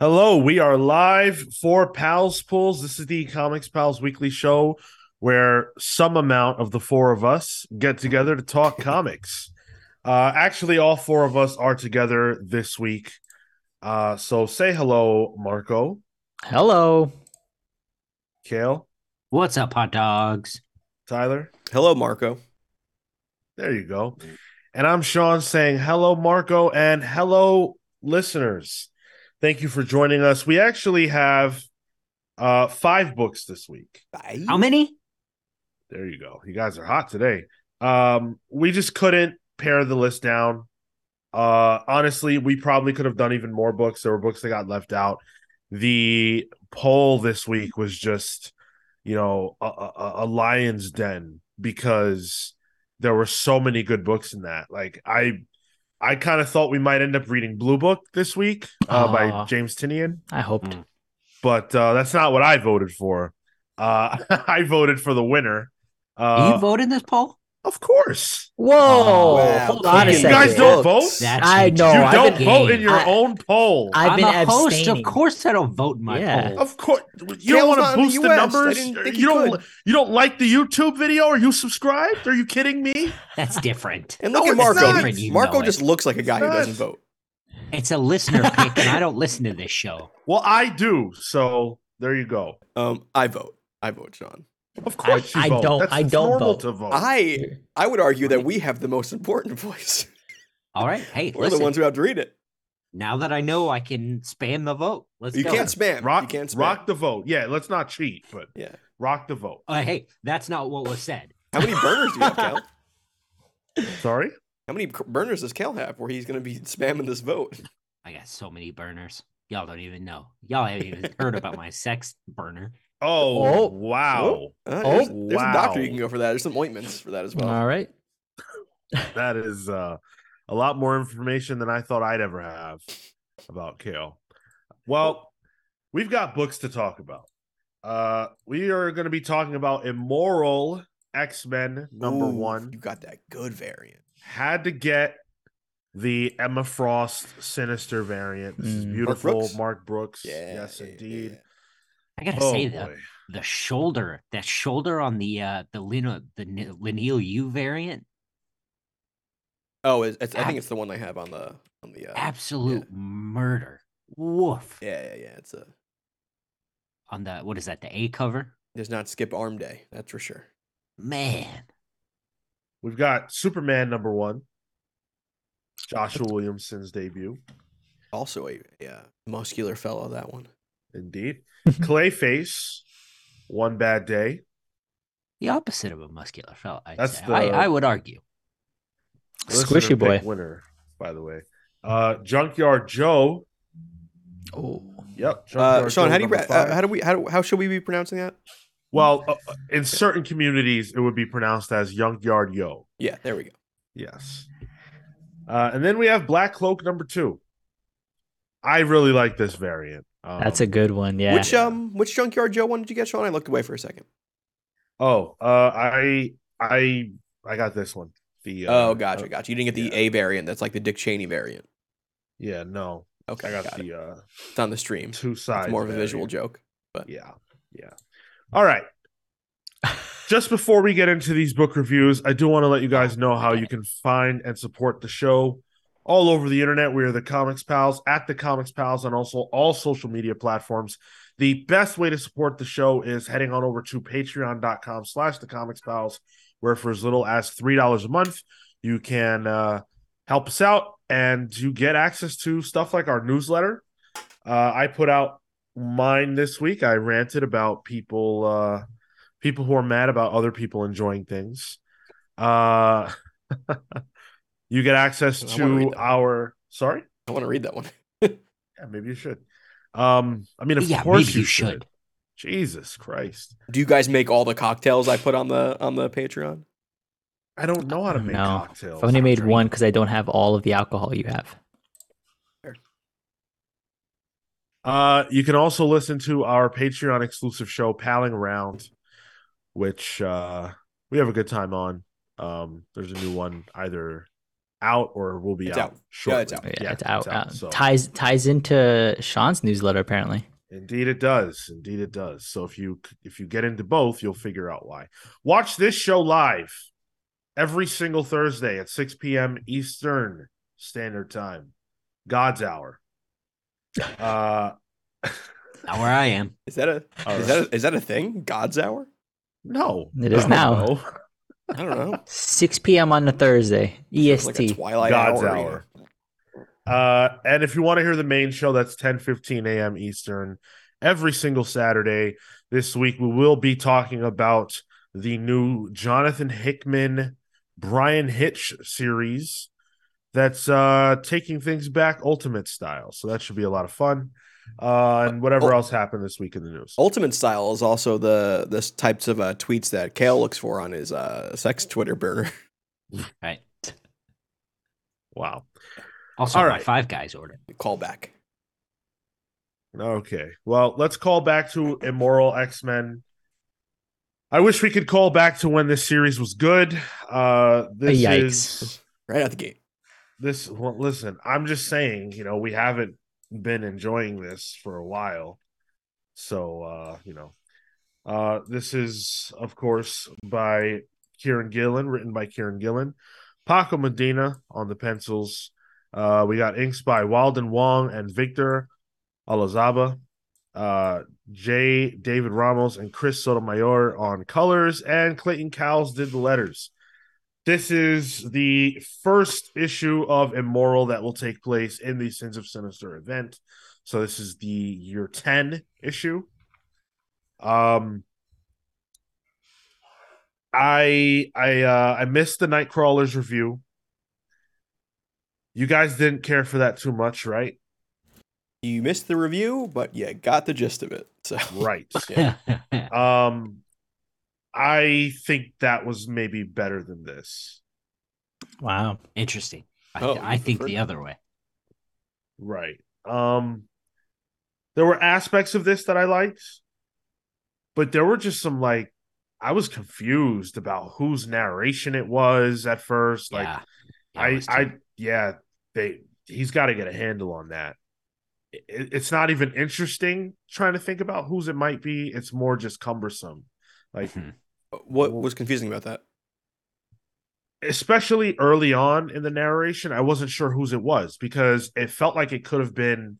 Hello, we are live for Pals Pulls. This is the Comics Pals weekly show where some amount of the four of us get together to talk comics. Uh, actually, all four of us are together this week. Uh, so say hello, Marco, Hello. Cale, What's up, hot dogs? Tyler. Hello, Marco. There you go. And I'm Sean saying hello, Marco, and hello, listeners. Thank you for joining us. We actually have uh five books this week. How many? There you go. You guys are hot today. Um, we just couldn't pare the list down. Uh, honestly, we probably could have done even more books. There were books that got left out. The poll this week was just, you know, a, a, a lion's den because there were so many good books in that. Like I, I kind of thought we might end up reading Blue Book this week uh, by James Tynion I hoped. Mm. but uh, that's not what I voted for. Uh, I voted for the winner. Uh, you voted in this poll? Of course. Whoa! Wow. Hold on a You You guys don't vote. Books. That's I a know, you I've don't been- vote in your I- own poll. I've I'm been a host. Of course, I don't vote in my Yeah. poll. of course, you Cale's don't want to in the boost the, numbers. You you don't. could. You don't like the YouTube video? Are you subscribed? Are you kidding me? That's different. And look No, at Marco. not. Different, you Marco just it. looks like a guy who doesn't not. vote. It's a listener pick, and I don't listen to this show. Well, I do. So there you go. Um, I vote. I vote, Sean. Of course, I you vote. don't- That's I don't normal vote. to vote. I I would argue that we have the most important voice. All right. Hey, We're listen. the ones who have to read it. now that I know I can spam the vote, let's You go. can't spam. rock, you can't spam. rock the vote. Yeah, let's not cheat, but Yeah. rock the vote. Uh, hey, that's not what was said. How many burners do you have, Cal? Sorry. How many burners does Cal have where he's going to be spamming this vote? I got so many burners. Y'all don't even know. Y'all haven't even heard about my sex burner. Oh, Oh. wow. Uh, Oh, there's, there's a doctor you can go for that. There's some ointments for that as well. All right. That is uh, a lot more information than I thought I'd ever have about Cale. Well, we've got books to talk about. Uh, we are going to be talking about Immortal X Men number Ooh, one. You got that good variant. Had to get the Emma Frost Sinister variant. This is Mm. Mark beautiful. Brooks? Mark Brooks. Yeah. yes, yeah, indeed. yeah. I gotta Oh, say the the shoulder, that shoulder on the uh the Lino the N- Leinil Yu variant, Oh, it's, it's, I think it's the one I have on the on the. Uh, absolute murder. Woof. Yeah, yeah, yeah. It's a. On the what is that? The A cover. Does not skip arm day. That's for sure. Man, We've got Superman number one. Joshua Williamson's debut. Also a yeah muscular fellow. That one. Indeed. Clayface, One Bad Day. the opposite of a muscular fella. I'd That's say. the- I, I would argue. Squishy boy. Winner, by the way. Uh, Junkyard Joe. Oh. Yep. Uh, Sean, Joe how do you uh, how do we how do, how should we be pronouncing that? Well, uh, in certain communities, it would be pronounced as Junkyard Yo. Yeah, there we go. Yes. Uh, and then we have Black Cloak number two. I really like this variant. Um, That's a good one. Yeah. Which um which junkyard Joe one did you get, Sean? I looked away for a second. Oh, uh, I I I got this one. The uh, oh, gotcha, uh, gotcha. You didn't get the yeah. A variant. That's like the Dick Cheney variant. yeah, no, Okay, I got, got it. the uh, It's on the stream. two sides. It's more of a visual variant. joke. Yeah, yeah. All right. Just before we get into these book reviews, I do want to let you guys know how you can find and support the show all over the internet. We are the Comics Pals at the Comics Pals and also all social media platforms. The best way to support the show is heading on over to patreon.com slash the comics pals, where for as little as three dollars a month, you can uh, help us out and you get access to stuff like our newsletter. Uh, I put out mine this week. I ranted about people uh people who are mad about other people enjoying things. You get access wanna to our sorry? I want to read that one. Yeah, maybe you should. Um I mean of Yeah, course maybe you you should. should. Jesus Christ. Do you guys make all the cocktails I put on the on the Patreon? I don't know how to make No. cocktails. I've only made Andre. one because I don't have all of the alcohol you have. Uh, you can also listen to our Patreon exclusive show, Palling Around, which uh, we have a good time on. Um, there's a new one either out or will be It's out. out. Shortly. Yeah, it's out. Yeah, it's out. Uh, so- ties ties into Sean's newsletter apparently. Indeed, it does. Indeed, it does. So if you if you get into both, you'll figure out why. Watch this show live every single Thursday at 6 p.m. Eastern Standard Time. God's hour. Uh, Not where I am. Is that a All is right. that a, is that a thing? God's hour? no, It is now. no. I don't know. 6 p.m. on a Thursday. E It's like a EST. Twilight God's hour. hour. Uh, and if you want to hear the main show, that's 10 15 a.m. Eastern every single Saturday. This week, we will be talking about the new Jonathan Hickman, Bryan Hitch series that's uh, taking things back ultimate style. So that should be a lot of fun. Uh, and whatever else happened this week in the news. Ultimate style is also the this types of uh, tweets that Cale looks for on his uh, sex Twitter burner. Right. Wow. Also, All my right. Five Guys order. Call back. Okay. Well, let's call back to Immortal X Men. I wish we could call back to when this series was good. Uh, this Yikes. is Right out the gate. this. Well, listen, I'm just saying. You know, we haven't been enjoying this for a while, so uh, you know, uh, this is of course by Kieron Gillen, written by Kieron Gillen, Paco Medina on the pencils. Uh, we got inks by Walden Wong and Victor Olazaba. Uh, Jay David Ramos and Chris Sotomayor on colors, and Clayton Cowles did the letters. This is the first issue of Immortal that will take place in the Sins of Sinister event. So this is the year 10 issue. Um I I uh I missed the Nightcrawlers review. You guys didn't care for that too much, right? You missed the review, but yeah, got the gist of it. So Right. Yeah. Um I think that was maybe better than this. Wow. Interesting. I, Oh, I think the other way. Right. Um there were aspects of this that I liked, but there were just some like I was confused about whose narration it was at first. Like yeah. Yeah, I too. I yeah, they he's got to get a handle on that. It, it's not even interesting trying to think about whose it might be. It's more just cumbersome. Like Mhm. what was confusing about that? especially early on in the narration, I wasn't sure whose it was because it felt like it could have been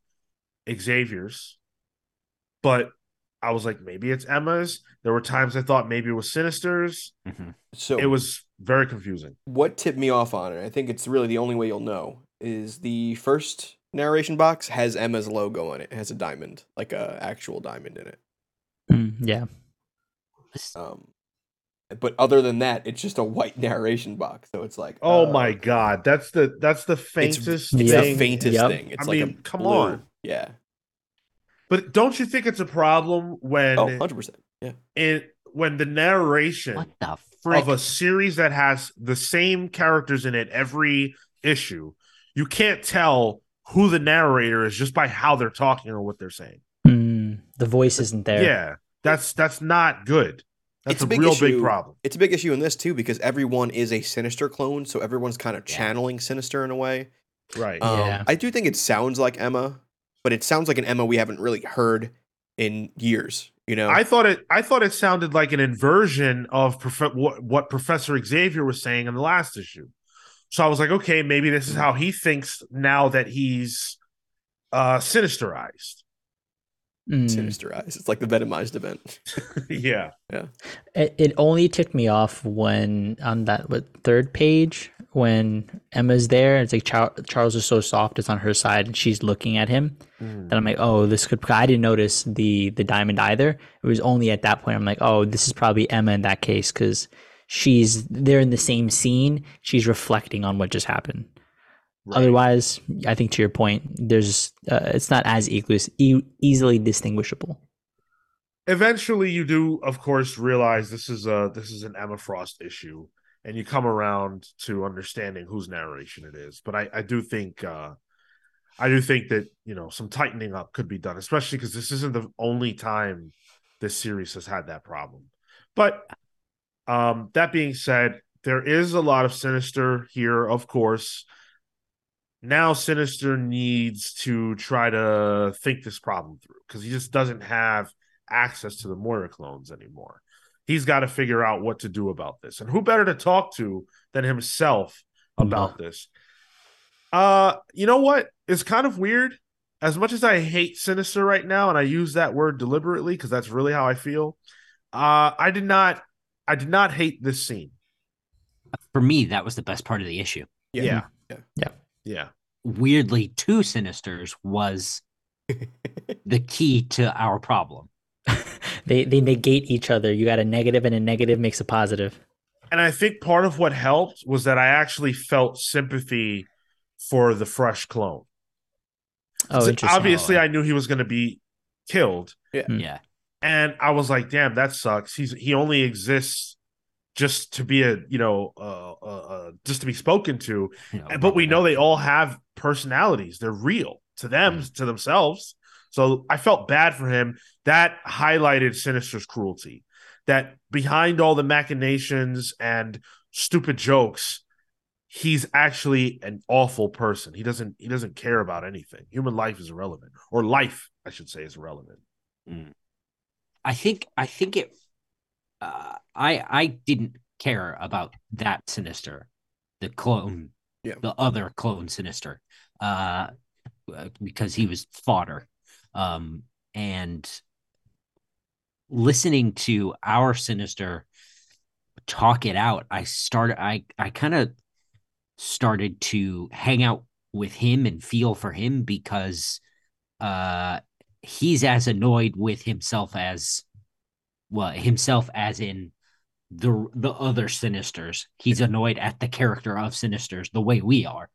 Xavier's, but I was like, maybe it's Emma's. There were times I thought maybe it was Sinister's. Mhm. So It was very confusing. what tipped me off on it, I think it's really the only way you'll know, is the first narration box has Emma's logo on it. It has a diamond, like a actual diamond in it. Mm, yeah. This- Um, but other than that, it's just a white narration box. So it's like, Oh uh, my god, that's the that's the it's, faintest it's thing. the faintest Yep. thing. It's I like a mean, come blue- on. yeah. But don't you think it's a problem when Oh, 100 percent. Yeah. it when the narration what the frick? of a series that has the same characters in it every issue, you can't tell who the narrator is just by how they're talking or what they're saying. Mm, the voice isn't there. Yeah, that's that's not good. That's It's a, a big real big problem. It's a big issue in this too because everyone is a Sinister clone, so everyone's kind of Yeah. channeling Sinister in a way. Right. Um, Yeah. I do think it sounds like Emma, but it sounds like an Emma we haven't really heard in years. You know, I thought it. I thought it sounded like an inversion of prof- what, what Professor Xavier was saying in the last issue. So I was like, okay, maybe this is how he thinks now that he's uh sinisterized. Mm. Sinisterized. It's like the Venomized event. yeah. It, it only ticked me off when on that what third page when Emma's there. It's like Char- Charles is so soft. It's on her side, and she's looking at him. Mm. That I'm like, oh, this could. I didn't notice the the diamond either. It was only at that point I'm like, oh, this is probably Emma in that case because she's they're in the same scene. She's reflecting on what just happened. Right. Otherwise, I think to your point, there's uh, it's not as e- easily distinguishable. eventually you do of course realize this is a this is an emma frost issue and you come around to understanding whose narration it is but i i do think uh i do think that you know some tightening up could be done especially because this isn't the only time this series has had that problem but um that being said there is a lot of Sinister here, of course. Now Sinister needs to try to think this problem through because he just doesn't have access to the Moira clones anymore. He's got to figure out what to do about this. And who better to talk to than himself about this? Uh, you know what? It's kind of weird. As much as I hate Sinister right now, and I use that word deliberately because that's really how I feel. Uh, I did not, I did not hate this scene. For me, that was the best part of the issue. Yeah. Yeah, Yeah. Yeah. Yeah. Weirdly, two Sinisters was the key to our problem. They they negate each other. You got a negative and a negative makes a positive. And I think part of what helped was that I actually felt sympathy for the fresh clone. Oh, So interesting. obviously, Oh, I knew he was going to be killed, Hmm. Yeah. and I was like, "Damn, that sucks." He's he only exists just to be a you know uh, uh, just to be spoken to, but we know they all have personalities. They're real to them, Mm. to themselves. So I felt bad for him. That highlighted Sinister's cruelty. That behind all the machinations and stupid jokes, he's actually an awful person. He doesn't he doesn't care about anything. Human life is irrelevant. Or life, I should say, is irrelevant. I think I think it uh, I I didn't care about that sinister, the clone, Yeah. the other clone sinister, uh, because he was fodder, um, and listening to our sinister talk it out, I started I I kind of started to hang out with him and feel for him because uh he's as annoyed with himself as well himself as in the the other sinisters he's annoyed at the character of sinisters the way we are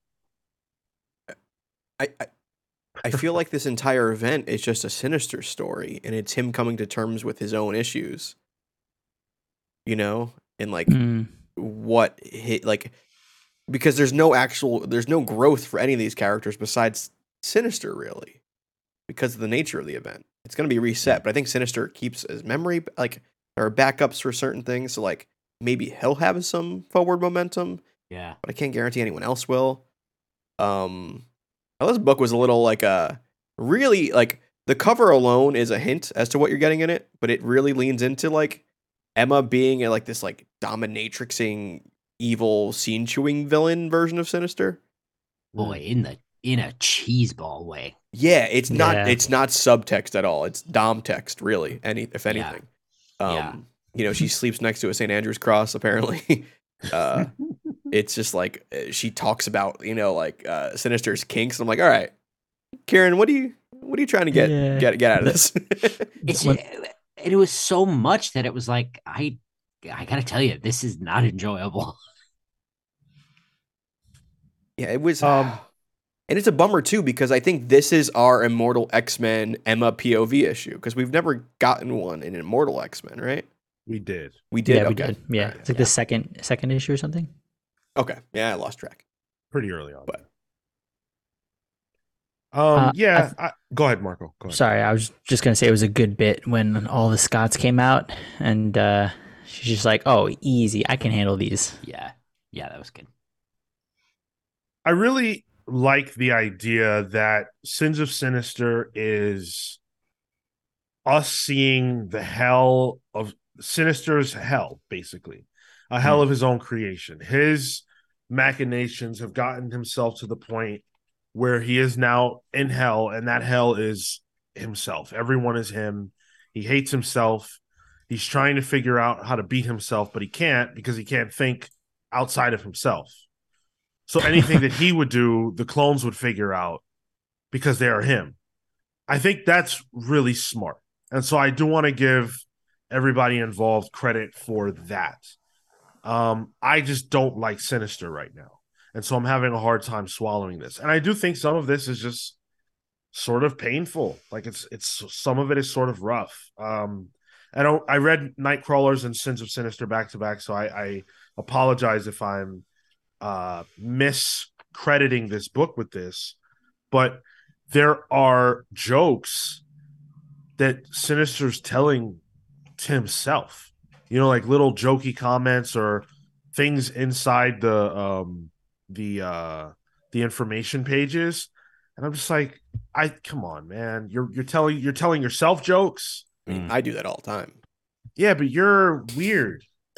I, I I feel like this entire event is just a sinister story, and it's him coming to terms with his own issues. You know, and like Mm. what hit like because there's no actual there's no growth for any of these characters besides Sinister really because of the nature of the event. It's going to be reset, but I think Sinister keeps his memory like there are backups for certain things, so like maybe he'll have some forward momentum, yeah but I can't guarantee anyone else will. Um, now this book was a little like a really like the cover alone is a hint as to what you're getting in it, but it really leans into like Emma being a, like this like dominatrixing evil scene chewing villain version of Sinister. boy in the in a cheeseball way Yeah, it's not Yeah. it's not subtext at all. It's dom text really. Any if Yeah. anything. Um, Yeah. you know, she sleeps next to a St. Andrew's cross apparently. uh it's just like uh, she talks about you know like uh sinister's kinks i'm like all right kieron what do you what are you trying to get Yeah. get get out of this it's it was so much that it was like i i gotta tell you this is not enjoyable yeah it was Um, and it's a bummer too because i think this is our immortal x-men emma pov issue because we've never gotten one in immortal x-men right We did. we did yeah, we did. Yeah, Alright. it's like the second second issue or something. okay yeah i lost track Pretty early on. But- um Uh, yeah, I, go ahead, Marco. Go ahead. Sorry, I was just gonna say it was a good bit when all the Scots came out, and uh, she's just like, "Oh, easy, I can handle these." yeah yeah that was good I really like the idea that Sins of Sinister is us seeing the hell of Sinister's hell, basically, a hell hmm. of his own creation. His machinations have gotten himself to the point where he is now in hell, and that hell is himself. Everyone is him. He hates himself. He's trying to figure out how to beat himself, but he can't because he can't think outside of himself. So anything that he would do, the clones would figure out because they are him. I think that's really smart. And so I do want to give everybody involved credit for that. Um, I just don't like Sinister right now. And so I'm having a hard time swallowing this. And I do think some of this is just sort of painful. Like it's it's some of it is sort of rough. Um I don't I read Nightcrawlers and Sins of Sinister back to back, so I, I apologize if I'm uh miscrediting this book with this, but there are jokes that Sinister's telling to himself. You know, like little jokey comments or things inside the um the uh the information pages and i'm just like i come on man you're you're telling you're telling yourself jokes I mean, Mm. I do that all the time. yeah but you're weird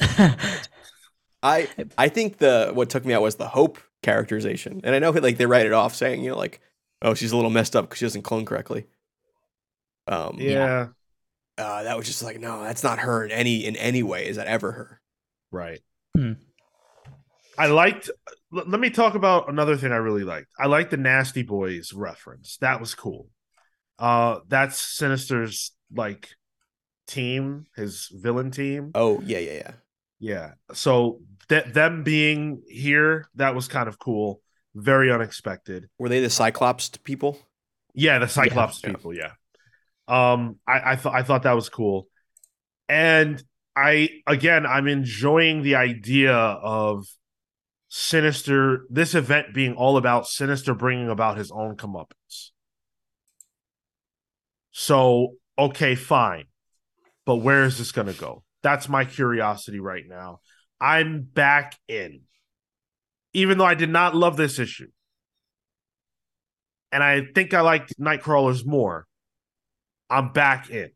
I I think the what took me out was the hope characterization, and I know like they write it off saying you know like oh she's a little messed up because she doesn't clone correctly. Um, yeah, uh, that was just like no, that's not her in any in any way. Is that ever her? right Hmm. i liked l- let me talk about another thing i really liked i liked the nasty boys reference that was cool uh that's sinister's like team his villain team Oh yeah yeah yeah. Yeah. So th- them being here, that was kind of cool. Very unexpected. Were they the Cyclops people? Yeah, the Cyclops Yeah. people. Yeah. Um, I I thought I thought that was cool, and I again I'm enjoying the idea of Sinister. This event being all about Sinister bringing about his own comeuppance. So okay, fine, but where is this going to go? That's my curiosity right now. I'm back in, even though I did not love this issue and I think I liked Nightcrawlers more. I'm back in.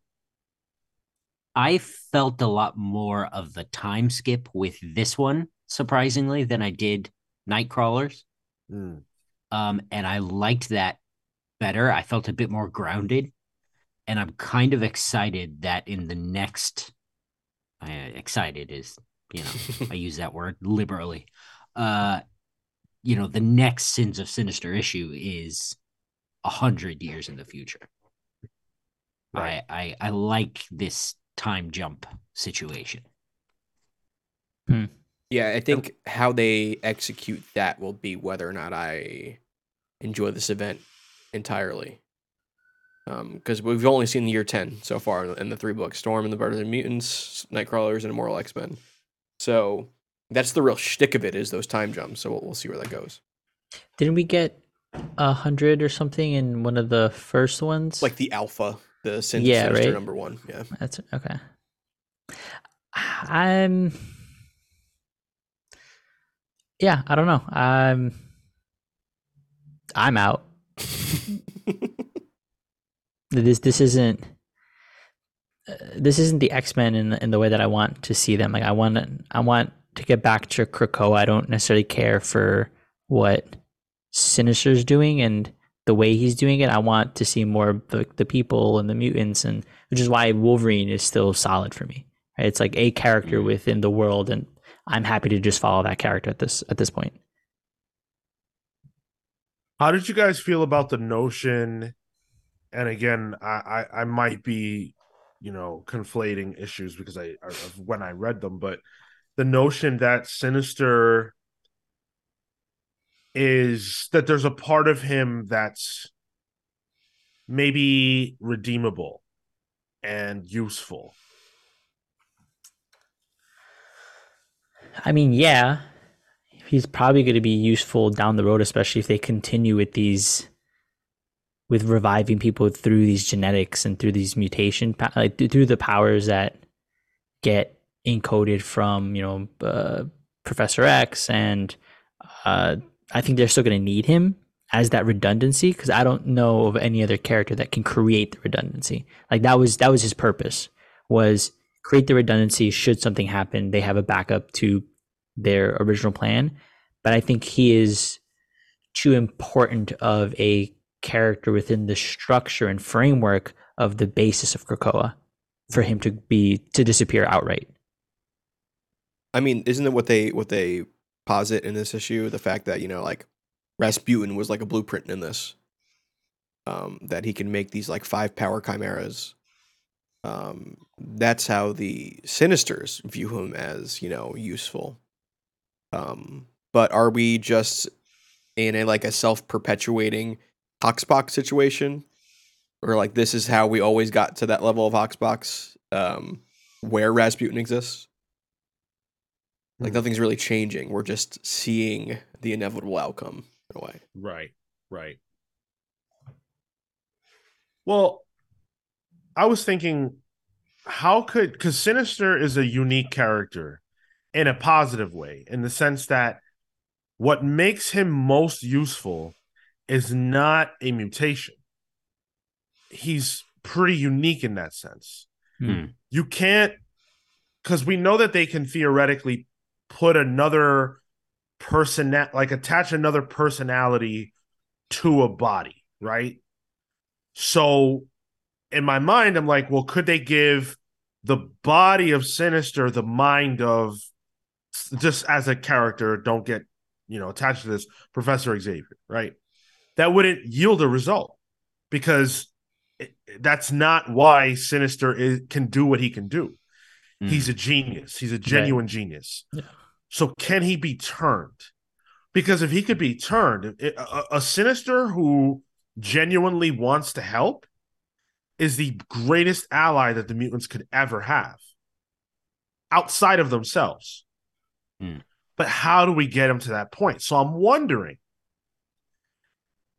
I felt a lot more of the time skip with this one, surprisingly, than I did Nightcrawlers. Mm. Um, and I liked that better. I felt a bit more grounded, and I'm kind of excited that in the next, uh, excited is you know I use that word liberally. Uh, you know, the next Sins of Sinister issue is a hundred years in the future. Right. I, I I like this time jump situation. Yeah, I think how they execute that will be whether or not I enjoy this event entirely. Because we've only seen the year 10 so far in the, three books Storm and the Birds of Mutants, Nightcrawlers, and Immortal X Men. So that's the real shtick of it is those time jumps. So we'll, we'll see where that goes. Didn't we get a hundred or something in one of the first ones? Like the Alpha, the Sin- Yeah, Sinister right? number one. Yeah. That's okay. I'm. Yeah, I don't know. I'm. I'm out. This this isn't. This isn't the X Men in in the way that I want to see them. Like I want I want to get back to Krakoa. I don't necessarily care for what Sinister's doing and the way he's doing it. I want to see more of the, the people and the mutants, and which is why Wolverine is still solid for me. Right? It's like a character Mhm. within the world, and I'm happy to just follow that character at this at this point. How did you guys feel about the notion? And again, I I, I might be, you know, conflating issues because I of when I read them, but the notion that Sinister is that there's a part of him that's maybe redeemable and useful. I mean, yeah, he's probably going to be useful down the road, especially if they continue with these, with reviving people through these genetics and through these mutation, like through the powers that get encoded from you know uh, Professor X, and uh, I think they're still going to need him as that redundancy because I don't know of any other character that can create the redundancy. Like that was that was his purpose was create the redundancy should something happen they have a backup to their original plan but i think he is too important of a character within the structure and framework of the basis of krakoa for him to be to disappear outright I mean, isn't it what they what they posit in this issue? The fact that you know, like Rasputin was like a blueprint in this. Um, that he can make these like five power chimeras. Um, that's how the Sinisters view him as you know useful. Um, but are we just in a like a self perpetuating HoXPoX situation, or like this is how we always got to that level of HoXPoX, um, where Rasputin exists? Like Mhm. nothing's really changing. We're just seeing the inevitable outcome in a way. Right, right. Well, I was thinking, how could because Sinister is a unique character, in a positive way, in the sense that what makes him most useful is not a mutation. He's pretty unique in that sense. Hmm. You can't, because we know that they can theoretically put another person, like attach another personality to a body, right? So in my mind, I'm like, well, could they give the body of Sinister the mind of just as a character? Don't get you know attached to this Professor Xavier, right? That wouldn't yield a result because that's not why Sinister is, can do what he can do. Mm. He's a genius. He's a genuine genius. Yeah. So can he be turned? Because if he could be turned, a, a Sinister who genuinely wants to help is the greatest ally that the mutants could ever have outside of themselves. Mm. But how do we get him to that point? So I'm wondering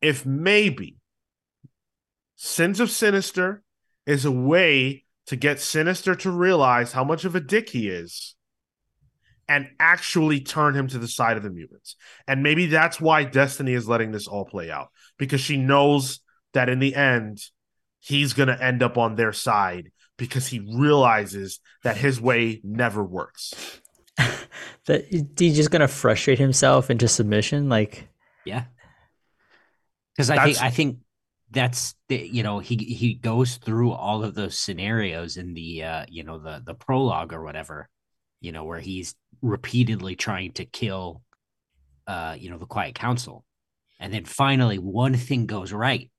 if maybe Sins of Sinister is a way to get Sinister to realize how much of a dick he is and actually turn him to the side of the mutants. And maybe that's why Destiny is letting this all play out because she knows that in the end, he's going to end up on their side because he realizes that his way never works. that he's just gonna frustrate himself into submission. Like, Yeah. Because I That's- think I think that's the you know he he goes through all of those scenarios in the uh you know the the prologue or whatever you know where he's repeatedly trying to kill uh you know the quiet council. And then finally one thing goes right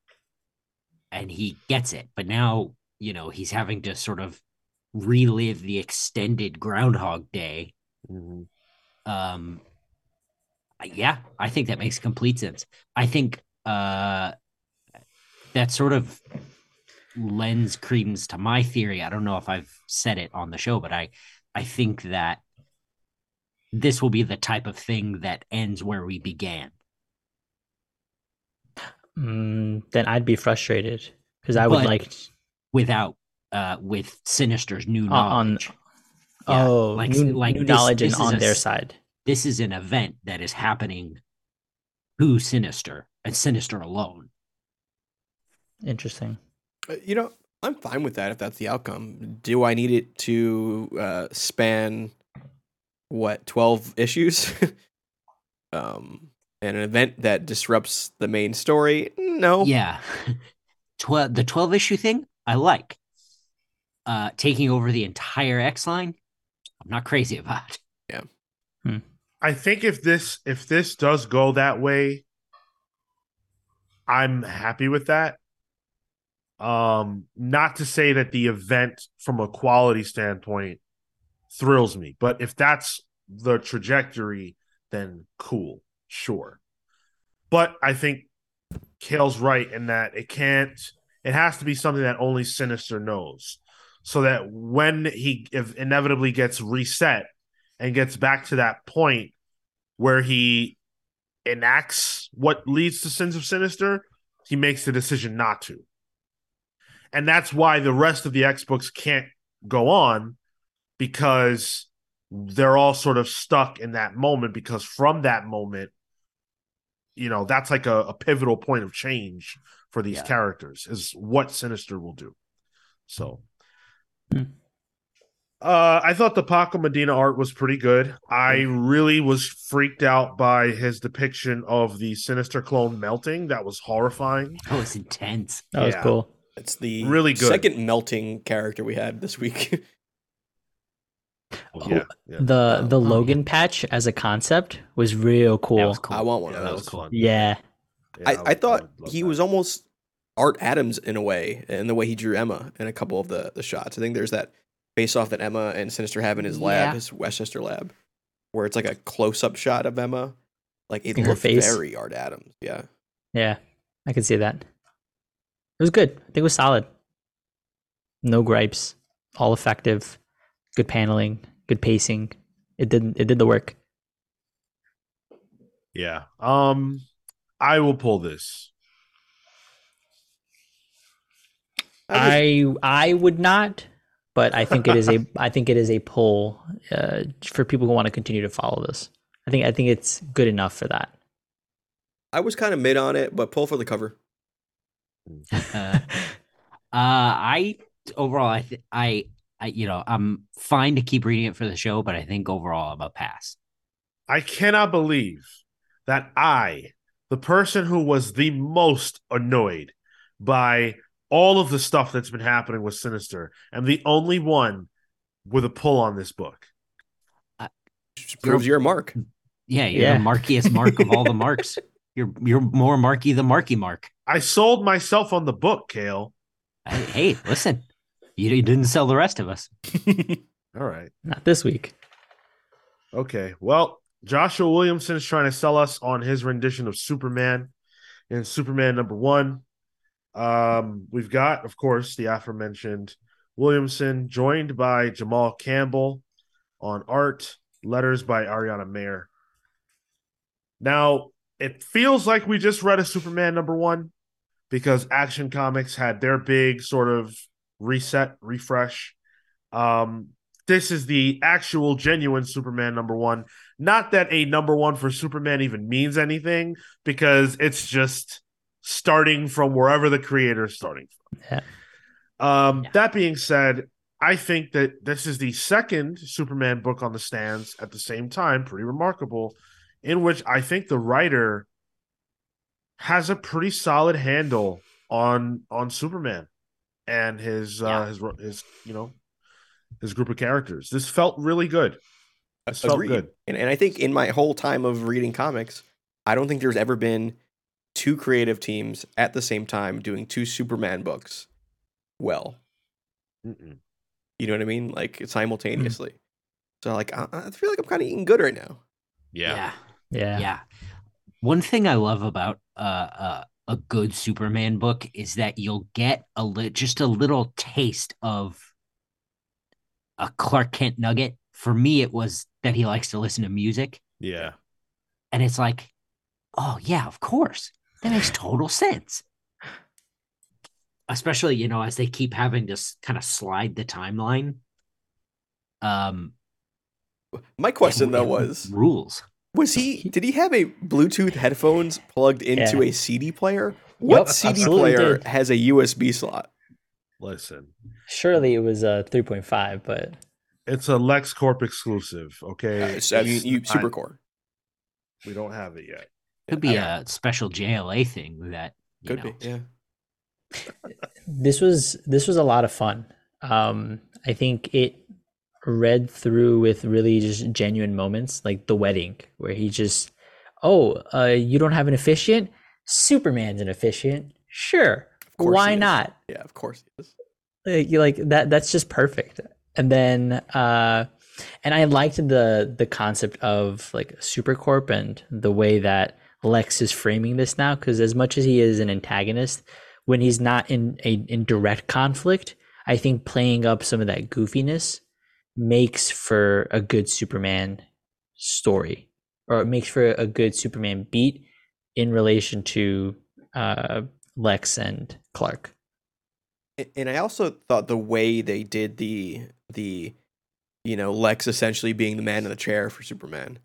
and he gets it. But now you know he's having to sort of relive the extended groundhog day. Mhm. um yeah i think that makes complete sense. I think uh that sort of lends credence to my theory i don't know if i've said it on the show but i i think that this will be the type of thing that ends where we began mm, then I'd be frustrated because I would But like. without uh with sinister's new Uh, on- knowledge Yeah, oh, like- new, like new this- knowledge this and is on a their side. this is an event that is happening to sinister and sinister alone Interesting. Uh, You know, I'm fine with that if that's the outcome. Do I need it to uh, span what 12 issues? um, and an event that disrupts the main story? No. Yeah. 12 the 12 issue thing I like. Uh taking over the entire X line, I'm not crazy about. Yeah. I think if this if this does go that way, I'm happy with that. Um, not to say that the event from a quality standpoint thrills me, but if that's the trajectory, then cool, sure. But I think Cale's right in that it can't it has to be something that only Sinister knows. So that when he inevitably gets reset and gets back to that point where he enacts what leads to sins of sinister, he makes the decision not to. And that's why the rest of the X books can't go on because they're all sort of stuck in that moment because from that moment you know that's like a, a pivotal point of change for these Yeah. characters is what sinister will do so Hmm. Uh i thought the paco medina art was pretty good i really was freaked out by his depiction of the sinister clone melting that was horrifying That was intense. That was cool. It's the Really good. second melting character we had this week. Oh, yeah, yeah. The the yeah. Logan patch as a concept was real cool. Was cool. I want one Yeah, of that those. was fun Yeah. Yeah, I, would- I thought would he that. was almost Art Adams in a way, in the way he drew Emma in a couple of the, the shots. I think there's that face off that Emma and Sinister have in his lab, Yeah. his Westchester lab, where it's like a close up shot of Emma. Like it In her looked face? very Art Adams. Yeah. Yeah. I can see that. It was good. I think it was solid. No gripes. All effective. Good paneling. Good pacing. It did it did the work. Yeah. Um, I will pull this. I, I I would not, but I think it is a I think it is a pull uh, for people who want to continue to follow this. I think I think it's good enough for that. I was kind of mid on it, but pull for the cover. Uh, uh, I overall, I, th- I, I, you know, I'm fine to keep reading it for the show, but I think overall, I'm a pass. I cannot believe that I, the person who was the most annoyed by all of the stuff that's been happening with Sinister, am the only one with a pull on this book. Uh, Just proves you're a mark. Yeah, you're Yeah. the markiest mark of all the marks. You're you're more marky than marky mark. I sold myself on the book, Cale. Hey, hey, listen, you, you didn't sell the rest of us. All right. Not this week. Okay. Well, Joshua Williamson is trying to sell us on his rendition of Superman in Superman number one. Um, we've got, of course, the aforementioned Williamson, joined by Jamal Campbell on art, letters by Ariana Maher. Now, it feels like we just read a Superman number one because Action Comics had their big sort of reset, refresh. Um, this is the actual genuine Superman number one. Not that a number one for Superman even means anything, because it's just starting from wherever the creator is starting from. Yeah. Um, Yeah. That being said, I think that this is the second Superman book on the stands at the same time, pretty remarkable, in which I think the writer has a pretty solid handle on on Superman and his uh his his you know his group of characters. This felt really good. This felt good. And, and I think in my whole time of reading comics, I don't think there's ever been two creative teams at the same time doing two Superman books well. Mm-mm. You know what I mean? Like simultaneously. So like I, I feel like I'm kind of eating good right now. yeah. Yeah. Yeah. One thing I love about uh, uh, a good Superman book is that you'll get a li- just a little taste of a Clark Kent nugget. For me, it was that he likes to listen to music, Yeah. and it's like, oh yeah, of course, that makes total sense. Especially, you know, as they keep having to kind of slide the timeline. Um, My question it- though it was rules. was he did he have a Bluetooth headphones plugged into Yeah. a CD player? What Yep, CD player did. has a USB slot? Listen, Surely it was a 3.5, but it's a LexCorp exclusive. Okay, Uh, so, I mean, It's you, Supercorp. We don't have it yet. Could be a special JLA thing that you could know, be. Yeah. this was this was a lot of fun. Um, I think it read through with really just genuine moments, like the wedding, where he just, oh, uh, you don't have an officiant? Superman's an officiant. Sure, Of course why not? Yeah, of course he is. like you like that that's just perfect and then uh and i liked the the concept of like supercorp and the way that lex is framing this now because as much as he is an antagonist when he's not in a in direct conflict i think playing up some of that goofiness makes for a good superman story or it makes for a good superman beat in relation to uh lex and clark And I also thought the way they did the the you know Lex essentially being the man in the chair for Superman.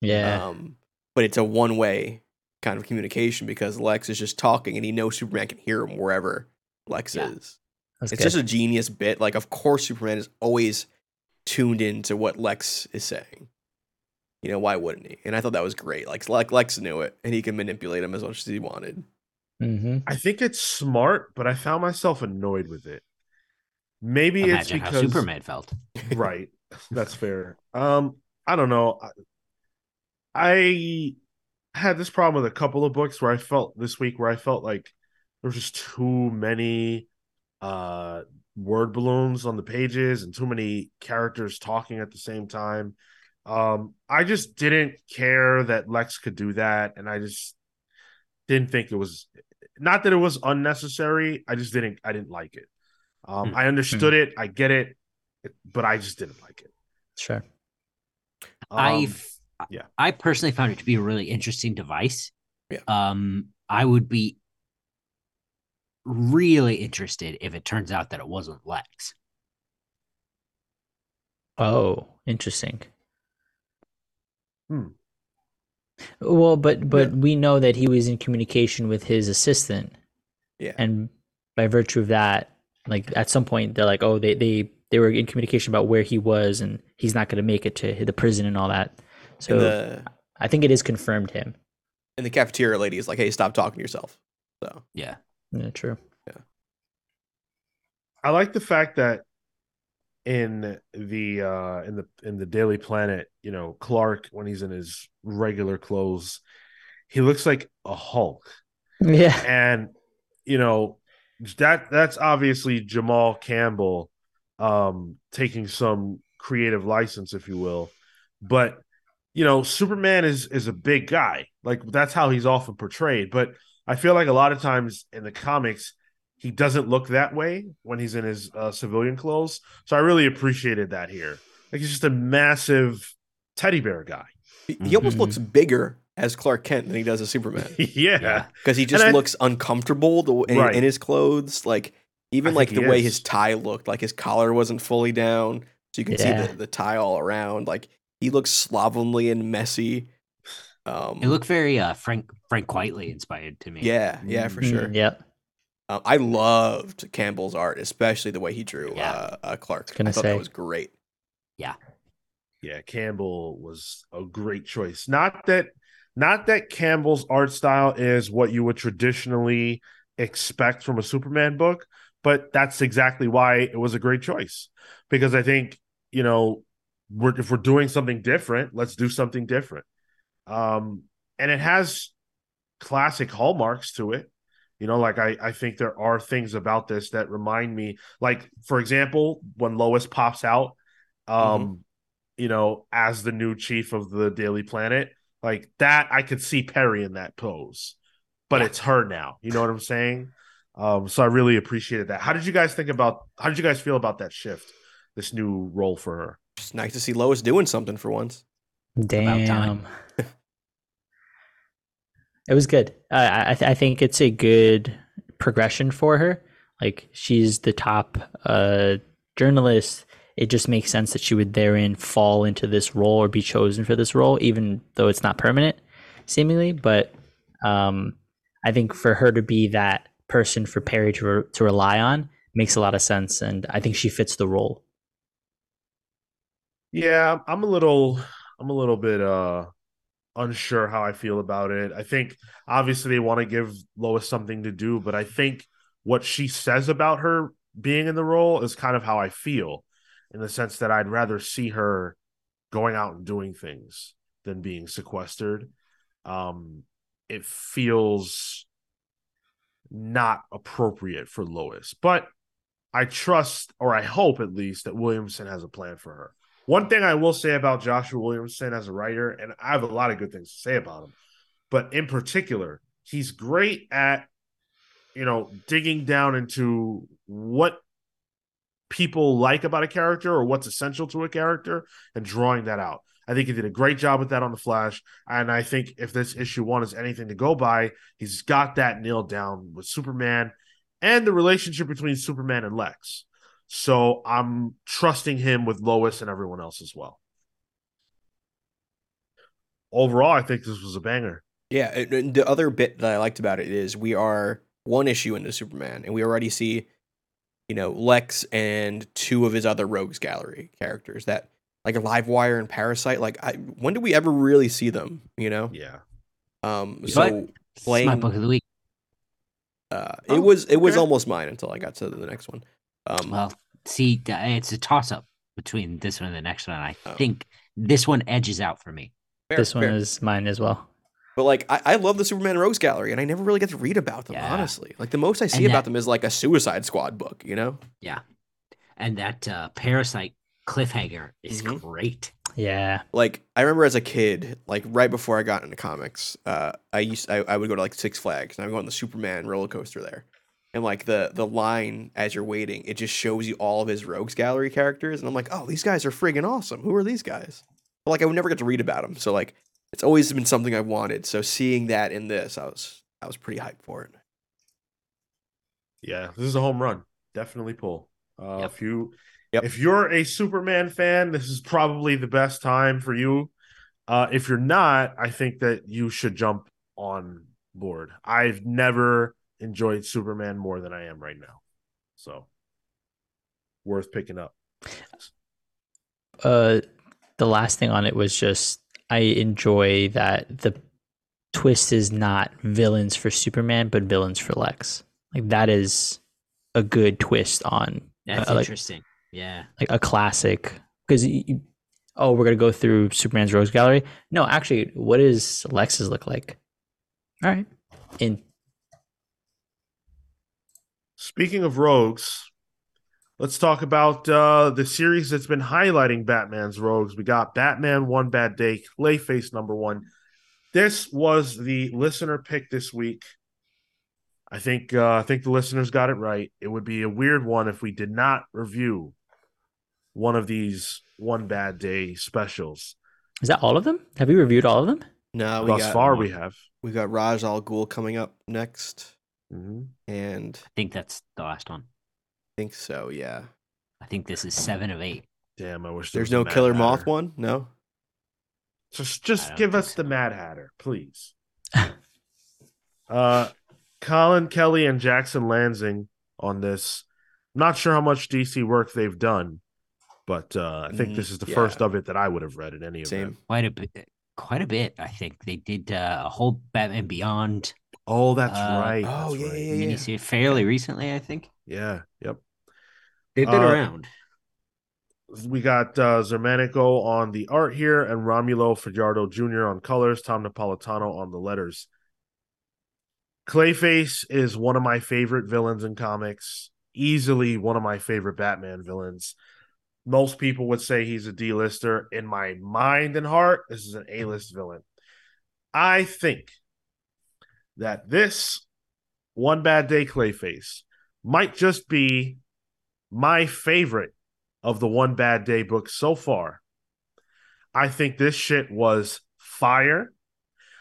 yeah Um, but it's a one way kind of communication because Lex is just talking and he knows Superman can hear him wherever Lex Yeah. is. that's it's good. just a genius bit. Like, of course, Superman is always tuned into what Lex is saying. You know, why wouldn't he? And I thought that was great. Like, like Lex knew it, and he can manipulate him as much as he wanted. hmm I think it's smart, but I found myself annoyed with it. Maybe Imagine it's how because Superman felt. right. That's fair. Um, I don't know. I, I had this problem with a couple of books where I felt this week where I felt like there was just too many uh word balloons on the pages and too many characters talking at the same time. Um, I just didn't care that Lex could do that, and I just didn't think it was not that it was unnecessary. I just didn't I didn't like it. Um, Hmm. I understood it, I get it, but I just didn't like it. Sure. I Um, f- yeah. I personally found it to be a really interesting device. Yeah. Um, I would be really interested if it turns out that it wasn't Lex. Oh, interesting. Hmm. Well, but but we know that he was in communication with his assistant, Yeah. and by virtue of that, like at some point they're like, oh, they they they were in communication about where he was, and he's not going to make it to the prison and all that. So the I think it is confirmed him. and the cafeteria lady is like, "Hey, stop talking to yourself." So Yeah. Yeah, true. Yeah, I like the fact that in the uh in the in the Daily Planet, you know, Clark when he's in his regular clothes, he looks like a Hulk. Yeah. And you know, that that's obviously Jamal Campbell um taking some creative license if you will. But you know, Superman is is a big guy. Like that's how he's often portrayed, but I feel like a lot of times in the comics he doesn't look that way when he's in his uh, civilian clothes. So I really appreciated that here. Like he's just a massive teddy bear guy. he, he almost Mhm. looks bigger as Clark Kent than he does as Superman yeah. Yeah. because he just I- looks uncomfortable the, in, Right. in his clothes. Like even I like the way is. his tie looked, like his collar wasn't fully down, so you can Yeah. see the, the tie all around. Like he looks slovenly and messy. Um, It looked very uh Frank Frank Quitely inspired to me. yeah, yeah, for sure. Mm, yep. Um, I loved Campbell's art, especially the way he drew Yeah. uh, uh, Clark. gonna I thought say. that was great. Yeah. Yeah, Campbell was a great choice. Not that not that Campbell's art style is what you would traditionally expect from a Superman book, but that's exactly why it was a great choice. Because I think, you know, we're if we're doing something different, let's do something different. Um and it has classic hallmarks to it. You know, like I, I think there are things about this that remind me, like for example, when Lois pops out, um, you know, as the new chief of the Daily Planet, like that, I could see Perry in that pose, but Yeah. it's her now. You know what I'm saying? Um, so I really appreciated that. How did you guys think about? How did you guys feel about that shift, this new role for her? It's nice to see Lois doing something for once. Damn. time. it was good. I I, th- I think it's a good progression for her. Like she's the top uh, journalist. It just makes sense that she would therein fall into this role or be chosen for this role, even though it's not permanent, seemingly. But um, I think for her to be that person for Perry to re- to rely on makes a lot of sense, and I think she fits the role. Yeah, I'm a little, I'm a little bit uh unsure how I feel about it. I think obviously they want to give Lois something to do, but I think what she says about her being in the role is kind of how I feel, in the sense that I'd rather see her going out and doing things than being sequestered. Um, it feels not appropriate for Lois, but I trust, or I hope at least, that Williamson has a plan for her. One thing I will say about Joshua Williamson as a writer, and I have a lot of good things to say about him, but in particular, he's great at, you know, digging down into what people like about a character or what's essential to a character and drawing that out. I think he did a great job with that on the Flash, and I think if this issue one is anything to go by, he's got that nailed down with Superman and the relationship between Superman and Lex. So I'm trusting him with Lois and everyone else as well. Overall, I think this was a banger. Yeah, and- and the other bit that I liked about it is we are one issue into Superman, and we already see, you know, Lex and two of his other Rogues Gallery characters that, like Livewire and Parasite. Like, I, when do we ever really see them? You know, Yeah. um, But- so It's my book of the week. uh, Oh, it was it was okay. almost mine until I got to the next one. Um, Well, see, it's a toss up between this one and the next one. And I Oh. think this one edges out for me. fair, this one fair. is mine as well. But like, I, I love the Superman Rogues Gallery, and I never really get to read about them. Yeah. Honestly, like the most I see And about that- them is like a Suicide Squad book. You know, Yeah. And that uh, Parasite cliffhanger is Mhm. great. Yeah. like I remember as a kid, like right before I got into comics, uh, I used I, I would go to like Six Flags and I would go on the Superman roller coaster there, and like the the line as you're waiting, it just shows you all of his Rogues Gallery characters, and I'm like, oh, these guys are friggin' awesome. Who are these guys? But like I would never get to read about them, so like it's always been something I wanted. So seeing that in this, I was I was pretty hyped for it. Yeah. This is a home run. Definitely pull. Uh, Yep. If you Yep. if you're a Superman fan, this is probably the best time for you. Uh, if you're not, I think that you should jump on board. I've never enjoyed Superman more than I am right now, so worth picking up. Uh, the last thing on it was just I enjoy that the twist is not villains for Superman, but villains for Lex. Like that is a good twist on That's Uh, like- interesting. Yeah. like a classic because oh we're gonna go through Superman's Rogues Gallery. No, actually, what does Lex's look like? All right, in Speaking of rogues, let's talk about uh, the series that's been highlighting Batman's rogues. We got Batman One Bad Day, Clayface number one. This was the listener pick this week. I think uh, I think the listeners got it right. It would be a weird one if we did not review one of these One Bad Day specials. is that all of them? Have we reviewed all of them? No, we Thus got far, we have. we got Ra's Al Ghul coming up next, Mhm. and I think that's the last one. I think so. Yeah. I think this is seven of eight. Damn, I wish there There's was no Mad Killer Moth one. No. Just just give think us the. Mad Hatter, please. uh Colin Kelly and Jackson Lansing on this. I'm not sure how much DC work they've done, but uh, I think Mm, this is the yeah. first of it that I would have read in any of them. Quite a bit. Quite a bit. I think they did uh, a whole Batman Beyond Oh, that's Uh, right. oh, that's yeah, right. yeah, yeah. miniseries fairly recently. I think Yeah, yep. they've been Uh, around. We got uh, Xermanico on the art here and Romulo Fajardo Jr. on colors, Tom Napolitano on the letters. Clayface is one of my favorite villains in comics, easily one of my favorite Batman villains. Most people would say he's a D-lister. In my mind and heart, this is an A-list villain. I think that this One Bad Day Clayface might just be my favorite of the One Bad Day books so far. I think this shit was fire.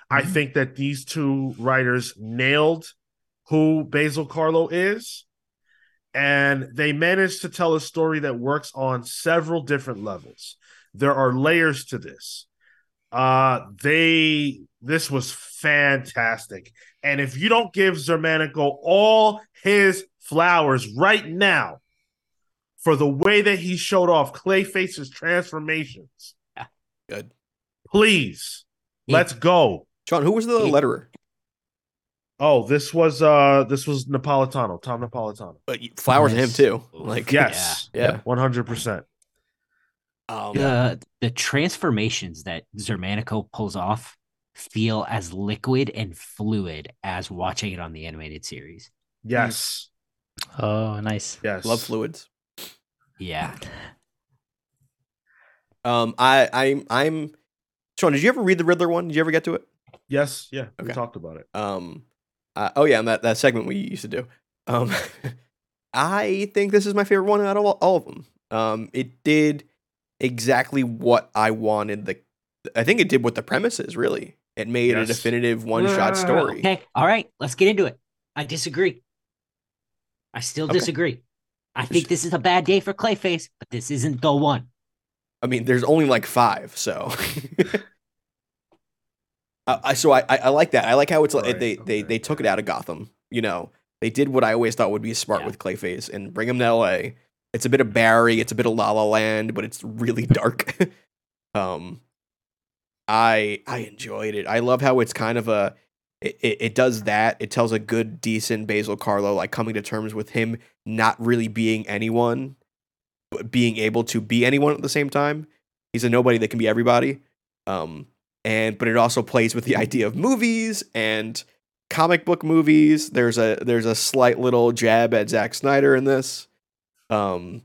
I Mhm. think that these two writers nailed who Basil Carlo is. And they managed to tell a story that works on several different levels. There are layers to this. Uh they this was fantastic. And if you don't give Xermanico all his flowers right now for the way that he showed off Clayface's transformations, Good. please Yeah. let's go. John, who was the Yeah. letterer? Oh, this was uh this was Napolitano, Tom Napolitano. But y- flowers to him too. Like Yes. Yeah. One hundred percent. Um, the the transformations that Xermanico pulls off feel as liquid and fluid as watching it on the animated series. Yes. Oh, nice. Yes. love fluids. Yeah. Um, I, I'm, I'm. Sean, did you ever read the Riddler one? Did you ever get to it? Yes. Yeah. We talked about it. Um, uh, oh yeah, and that that segment we used to do. Um, I think this is my favorite one out of all, all of them. Um, it did exactly what I wanted. The, I think it did what the premise is. Really, it made a definitive one shot story. Okay. All right. Let's get into it. I disagree. I still Okay. disagree. I think this is a bad day for Clayface, but this isn't the one. I mean, there's only like five, so. uh, I so I, I I like that. I like how it's like Right, they they they took it out of Gotham. You know, they did what I always thought would be smart Yeah. with Clayface and bring him to L.A. It's a bit of Barry, it's a bit of La La Land, but it's really dark. um, I I enjoyed it. I love how it's kind of a it, it, it does that. It tells a good, decent Basil Carlo like coming to terms with him not really being anyone, but being able to be anyone at the same time. He's a nobody that can be everybody. Um, and but it also plays with the idea of movies and comic book movies. There's a there's a slight little jab at Zack Snyder in this, um,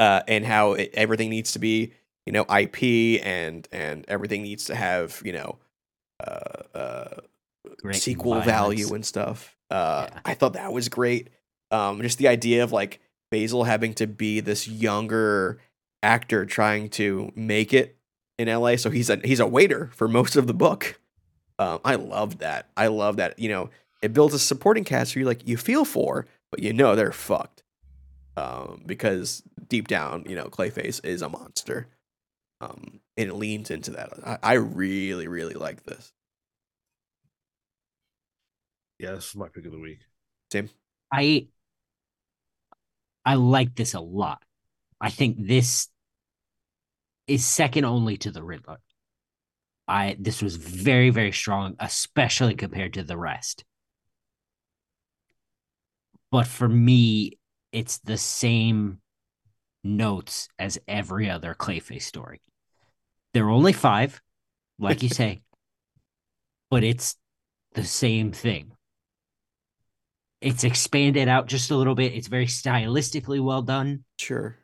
uh, and how it, everything needs to be you know IP and and everything needs to have you know uh, uh, sequel value and stuff. Uh, Yeah. I thought that was great. Um, just the idea of like Basil having to be this younger actor trying to make it in LA. So he's a he's a waiter for most of the book. Um, I love that. I love that. You know, it builds a supporting cast who you like you feel for, but you know they're fucked. um, because deep down, you know, Clayface is a monster, um, and it leans into that. I, I really, really like this. Yeah, this is my pick of the week. Tim, I I like this a lot. I think this is second only to the Riddler. I this was very very strong, especially compared to the rest. But for me, it's the same notes as every other Clayface story. There are only five, like you say, but it's the same thing. It's expanded out just a little bit. It's very stylistically well done, Sure.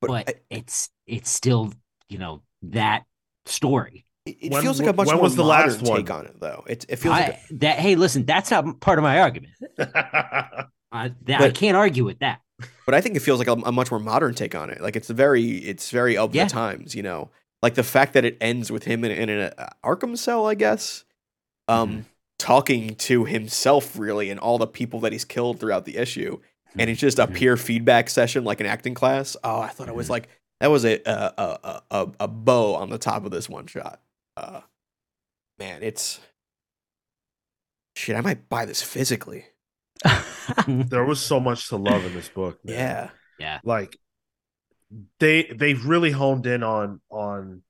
but, I- it's it's still you know that story. it, it When- feels like a much when more was the modern last one? take on it, though. It it feels I, like a, that hey, listen, that's not part of my argument. I, that, I can't argue with that. But I think it feels like a, a much more modern take on it. Like it's very it's very of Yeah. the times, you know. Like the fact that it ends with him in, in an uh, Arkham cell, I guess, um, Mhm. talking to himself really and all the people that he's killed throughout the issue, and it's just a Mhm. peer feedback session like an acting class. Oh, I thought it was Mhm. like that was a a, a a a bow on the top of this one shot. Uh, man, it's shit. I might buy this physically. there was so much to love in this book. man. Yeah. yeah. like they they've really honed in on on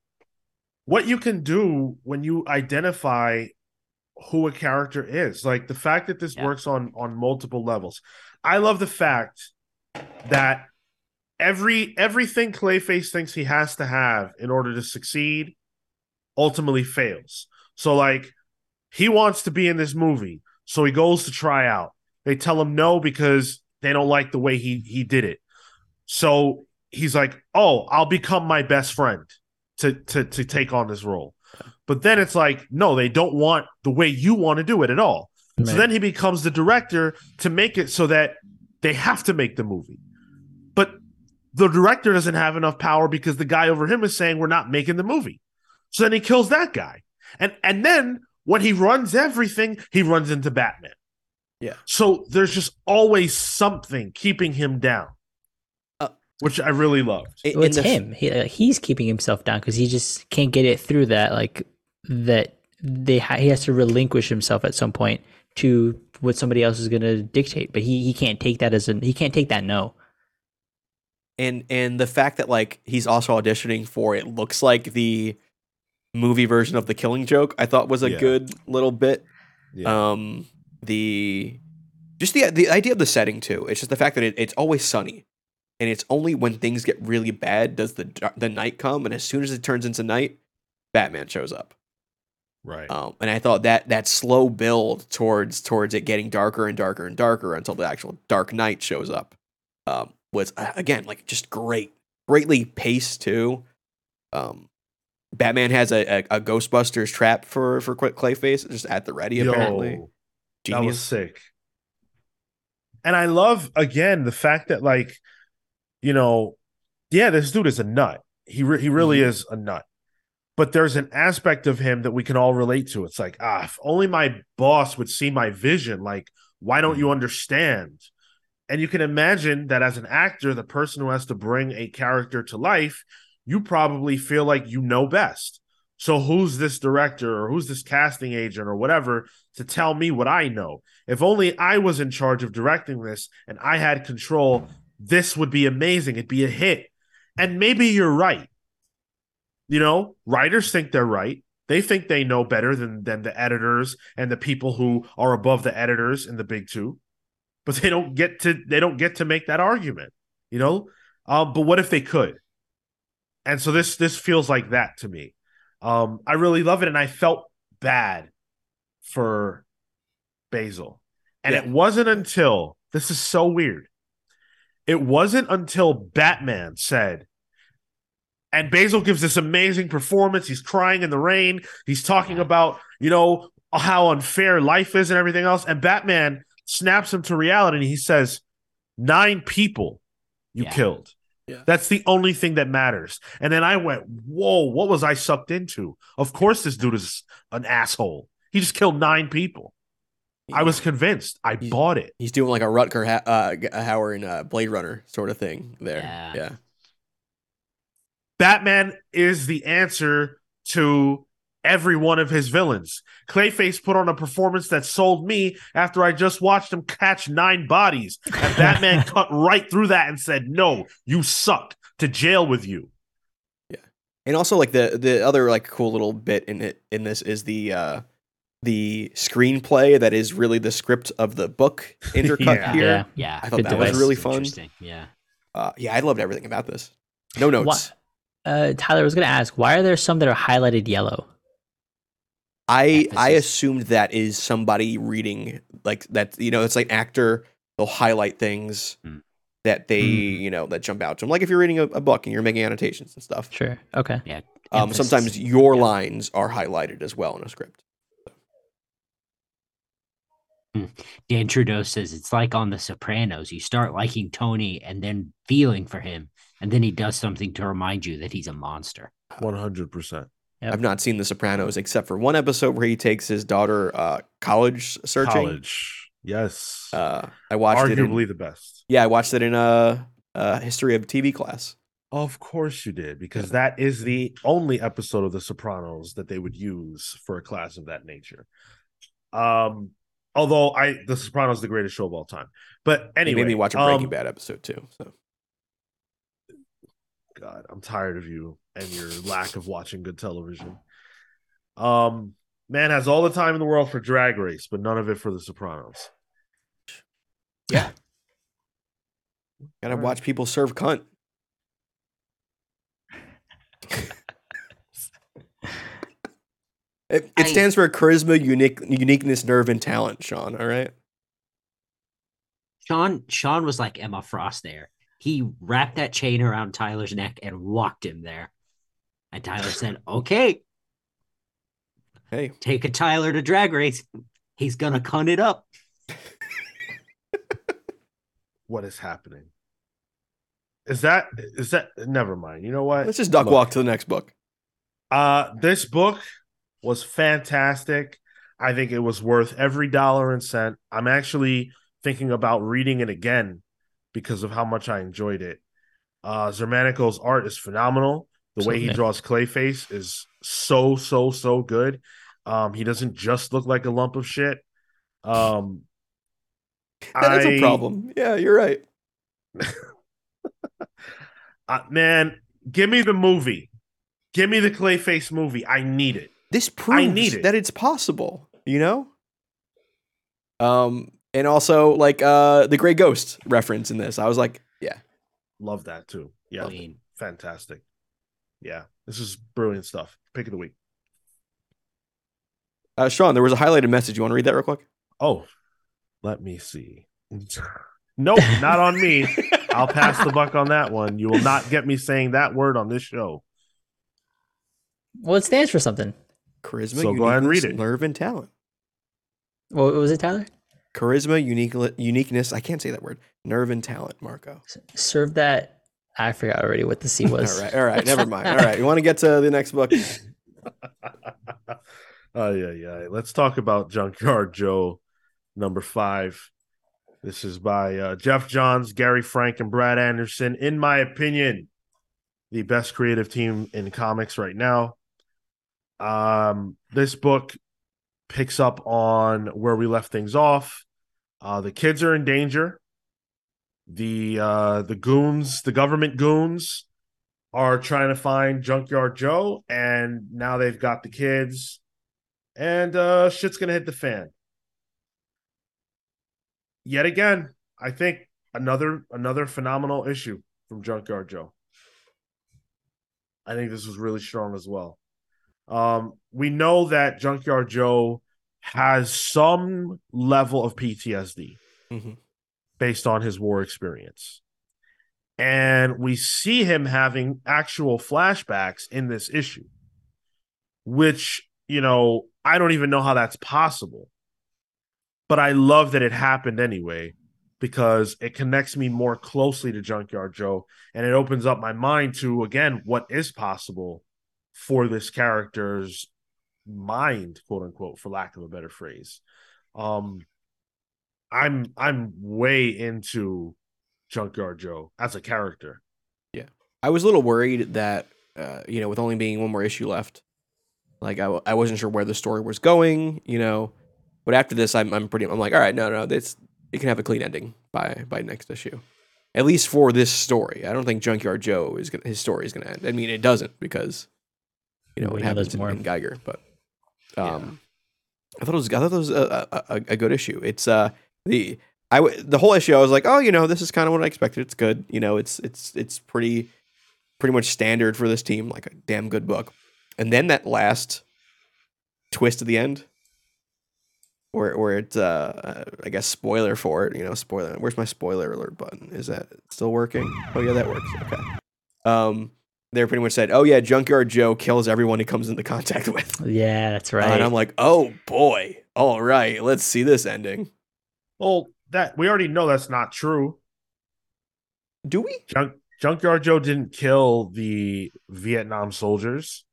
what you can do when you identify who a character is like the fact that this Yeah. works on on multiple levels i love the fact that every everything clayface thinks he has to have in order to succeed ultimately fails so like he wants to be in this movie so he goes to try out they tell him no because they don't like the way he he did it so he's like, "Oh, I'll become my best friend to to to take on this role." But then it's like, no, they don't want the way you want to do it at all. So then he becomes the director to make it so that they have to make the movie. But the director doesn't have enough power because the guy over him is saying we're not making the movie. So then he kills that guy. And and then when he runs everything, he runs into Batman. Yeah. So there's just always something keeping him down. Uh, which I really loved. In- Well, it's the- him. He, uh, he's keeping himself down because he just can't get it through that. Like that, they ha- he has to relinquish himself at some point to what somebody else is going to dictate. But he he can't take that as an he can't take that no. and and the fact that like he's also auditioning for it looks like the movie version of the killing joke i thought was a Yeah. good little bit Yeah. um the just the the idea of the setting too it's just the fact that it, it's always sunny and it's only when things get really bad does the the night come and as soon as it turns into night batman shows up right. um, and I thought that that slow build towards towards it getting darker and darker and darker until the actual Dark Knight shows up um, was uh, again like just great, greatly paced too. Um, Batman has a, a, a Ghostbusters trap for for Cl- Clayface just at the ready apparently. Yo, that was sick. And I love again the fact that like, you know, yeah, this dude is a nut. He re- he really Mhm. is a nut. But there's an aspect of him that we can all relate to. It's like, ah, if only my boss would see my vision. Like, why don't you understand? And you can imagine that as an actor, the person who has to bring a character to life, you probably feel like you know best. So who's this director or who's this casting agent or whatever to tell me what I know? If only I was in charge of directing this and I had control, this would be amazing. It'd be a hit. And maybe you're right. You know, writers think they're right. They think they know better than than the editors and the people who are above the editors in the big two. But they don't get to they don't get to make that argument, you know? Um, but what if they could? And so this this feels like that to me. Um, I really love it, and I felt bad for Basil. And it wasn't until this is so weird. It wasn't until Batman said, and Basil gives this amazing performance. He's crying in the rain. He's talking Yeah. about, you know, how unfair life is and everything else. And Batman snaps him to reality and he says, Nine people you Yeah. killed. Yeah. That's the only thing that matters. And then I went, Whoa, what was I sucked into? Of course, this dude is an asshole. He just killed nine people. I was convinced. I He's- bought it. He's doing like a Rutger ha- uh, G- Hauer in uh, Blade Runner sort of thing there. Yeah. yeah. Batman is the answer to every one of his villains. Clayface put on a performance that sold me after I just watched him catch nine bodies. And Batman cut right through that and said, No, you suck. To jail with you. Yeah. And also like the the other like cool little bit in it in this is the uh the screenplay that is really the script of the book intercut Yeah. here. Yeah. Yeah. I thought Good that was really fun. Interesting. Yeah. Uh, yeah, I loved everything about this. No notes. What? Uh, Tyler I was going to ask, why are there some that are highlighted yellow? I I assumed that is somebody reading like that. You know, it's like actor. They'll highlight things Hmm. that they Hmm. you know that jump out to them. Like if you're reading a, a book and you're making annotations and stuff. Sure. Okay. Yeah. Um, Emphasis. sometimes your lines are highlighted as well in a script. Dan Trudeau says it's like on The Sopranos. You start liking Tony and then feeling for him, and then he does something to remind you that he's a monster. 100%. Yep. I've not seen The Sopranos except for one episode where he takes his daughter uh, college searching. College. Yes. Uh, I watched it. Arguably In, the best. yeah, I watched it in a, a history of TV class. Of course you did, because that is the only episode of The Sopranos that they would use for a class of that nature. Um, although I The Sopranos is the greatest show of all time. But anyway, made me watch a Breaking um, Bad episode too. So God, I'm tired of you and your lack of watching good television. Um, man has all the time in the world for Drag Race, but none of it for The Sopranos. Yeah. Gotta watch people serve cunt. It, it stands for charisma, unique, uniqueness, nerve, and talent. Sean, all right. Sean Sean was like Emma Frost there. He wrapped that chain around Tyler's neck and walked him there. And Tyler said, "Okay, Hey, take a Tyler to drag race. He's gonna cunt it up." What is happening? Is that is that never mind. You know what? let's just duck Look. walk to the next book. Uh, this book was fantastic. I think it was worth every dollar and cent. I'm actually thinking about reading it again because of how much I enjoyed it. Uh, Xermanico's art is phenomenal. The way he Absolutely. draws Clayface is so so so good. Um, he doesn't just look like a lump of shit. Um, That is I- a problem. Yeah, you're right. uh, man, give me the movie. Give me the Clayface movie. I need it. This proves need it. that it's possible. You know. Um, and also like uh the Gray Ghost reference in this. I was like, yeah, Love that too. Yeah. I fantastic. Yeah, this is brilliant stuff. Pick of the week. uh, Sean, there was a highlighted message. You want to read that real quick? Oh, let me see. nope, not on me. I'll pass the buck on that one. You will not get me saying that word on this show. Well, it stands for something. Charisma, So go ahead and read it. Nerve and talent. What was it, Tyler? Charisma, unique, uniqueness. I can't say that word. Nerve and talent, Marco. S- Serve that. I forgot already what the C was. All right, all right, never mind. All right, you want to get to the next book? Oh yeah, yeah. Let's talk about Junkyard Joe, number five. This is by uh, Geoff Johns, Gary Frank, and Brad Anderson. In my opinion, the best creative team in comics right now. Um, this book picks up on where we left things off. Uh, the kids are in danger. The uh, the goons, the government goons, are trying to find Junkyard Joe, and now they've got the kids, and uh, shit's gonna hit the fan. Yet again, I think another another phenomenal issue from Junkyard Joe. I think this was really strong as well. Um, we know that Junkyard Joe has some level of PTSD Mhm. Based on his war experience. And we see him having actual flashbacks in this issue, which, you know, I don't even know how that's possible. But I love that it happened anyway because it connects me more closely to Junkyard Joe and it opens up my mind to, again, what is possible for this character's mind, quote unquote, for lack of a better phrase. Um, I'm I'm way into Junkyard Joe as a character. Yeah, I was a little worried that, uh, you know, with only being one more issue left, like I, I wasn't sure where the story was going, you know. But after this, I'm I'm pretty. I'm like, all right, no, no, this it can have a clean ending by by next issue, at least for this story. I don't think Junkyard Joe is gonna, his story is gonna end. I mean, it doesn't because, you know, We it know happens more. in Geiger. But, um, I thought it was I thought it was a, a, a, a good issue. It's uh the I w- the whole issue. I was like, oh, you know, this is kind of what I expected. It's good. You know, it's it's it's pretty pretty much standard for this team, like a damn good book. And then that last twist at the end, where where it's uh, uh, I guess spoiler for it, you know, spoiler. Where's my spoiler alert button? Is that still working? Oh yeah, that works. Okay. Um, they pretty much said, oh yeah, Junkyard Joe kills everyone he comes into contact with. Yeah, that's Uh, right. and I'm like, oh boy, all right, let's see this ending. Well, that we already know that's not true. Do we? Junk, Junkyard Joe didn't kill the Vietnam soldiers.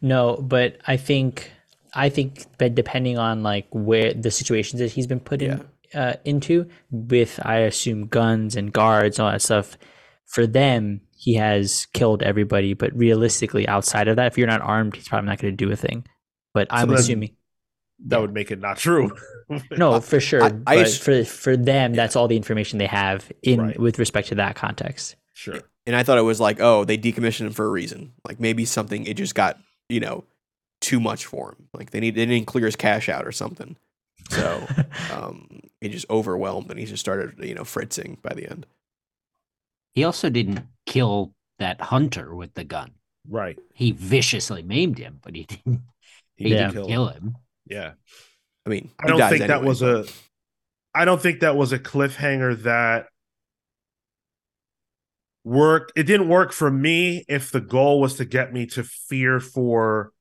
No, but I think I think but depending on like where the situations that he's been put in uh, into with I assume guns and guards all that stuff for them he has killed everybody but realistically outside of that if you're not armed he's probably not going to do a thing but I'm then- assuming That Yeah. would make it not true. no for sure I- I but ass- for for them that's all the information they have in Right. with respect to that context sure. and I thought it was like, oh, they decommissioned him for a reason. Like maybe something it just got you know too much for him. Like they need they didn't clear his cache out or something. So um, he just overwhelmed and he just started you know fritzing by the end. He also didn't kill that hunter with the gun. Right. He viciously maimed him, but he didn't. He He did didn't kill kill him. him. Yeah. I mean, I don't dies think that was a I don't think that was a cliffhanger that worked. It didn't work for me if the goal was to get me to fear for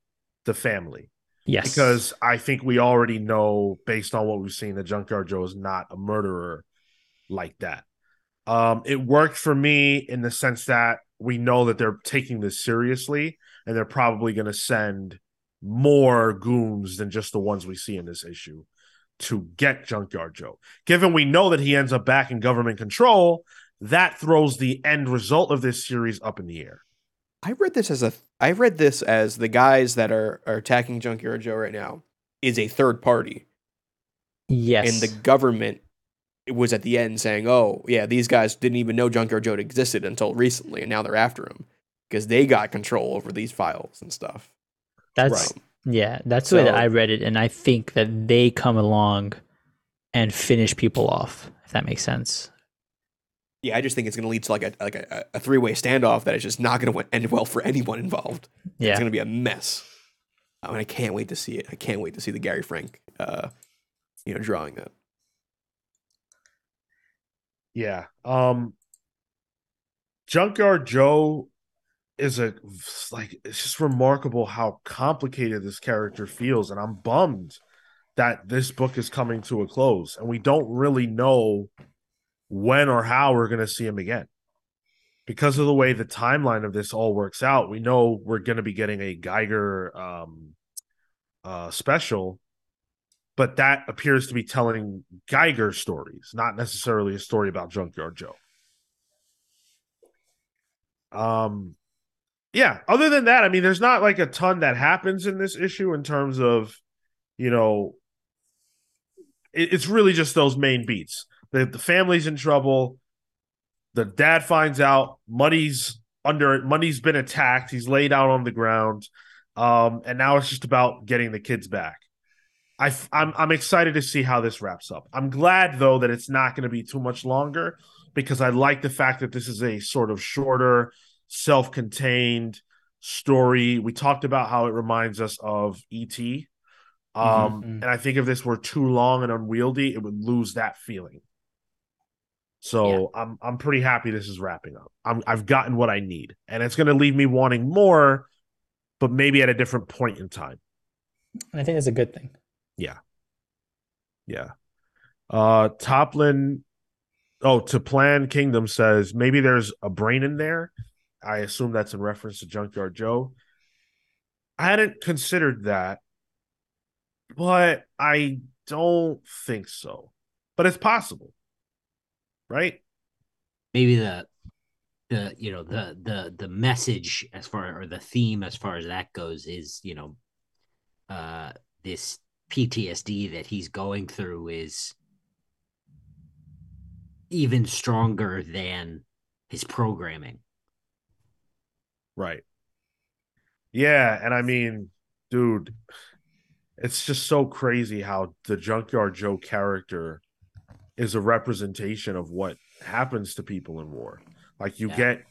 the family. yes Because I think we already know, based on what we've seen, that Junkyard Joe is not a murderer like that. Um, it worked for me in the sense that we know that they're taking this seriously and they're probably going to send more goons than just the ones we see in this issue to get Junkyard Joe. Given we know that he ends up back in government control, that throws the end result of this series up in the air. I read this as a I read this as the guys that are are attacking Junkyard Joe right now is a third party yes and the government was at the end saying, "Oh, yeah, these guys didn't even know Junkyard Joe existed until recently, and now they're after him because they got control over these files and stuff." That's Right. Yeah, that's the way that I read it, and I think that they come along and finish people off. If that makes sense. Yeah, I just think it's going to lead to like a like a, a three way standoff that is just not going to end well for anyone involved. Yeah, It's going to be a mess. I mean, I can't wait to see it. I can't wait to see the Gary Frank, uh, you know, drawing that. Yeah. Um Junkyard Joe is a like it's just remarkable how complicated this character feels and I'm bummed that this book is coming to a close and we don't really know when or how we're going to see him again. Because of the way the timeline of this all works out, we know we're going to be getting a Geiger um uh special but that appears to be telling Geiger stories, not necessarily a story about Junkyard Joe. Um, yeah. Other than that, I mean, there's not like a ton that happens in this issue in terms of, you know, it, it's really just those main beats. The the family's in trouble. The dad finds out money's under money's been attacked. He's laid out on the ground. Um, and now it's just about getting the kids back. I I'm I'm excited to see how this wraps up. I'm glad though that it's not going to be too much longer because I like the fact that this is a sort of shorter, self-contained story. We talked about how it reminds us of ET. Um Mhm. and I think if this were too long and unwieldy, it would lose that feeling. So I'm I'm pretty happy this is wrapping up. I'm I've gotten what I need, and it's going to leave me wanting more, but maybe at a different point in time. And I think that's a good thing. Yeah, yeah. Uh Toplin oh to plan kingdom says maybe there's a brain in there. I assume that's in reference to Junkyard Joe. I hadn't considered that, but I don't think so. but it's possible, right? maybe the the you know the the the message as far or the theme as far as that goes is you know uh this PTSD that he's going through is even stronger than his programming. Right. Yeah, and I mean, dude, it's just so crazy how the Junkyard Joe character is a representation of what happens to people in war. Like you Yeah. get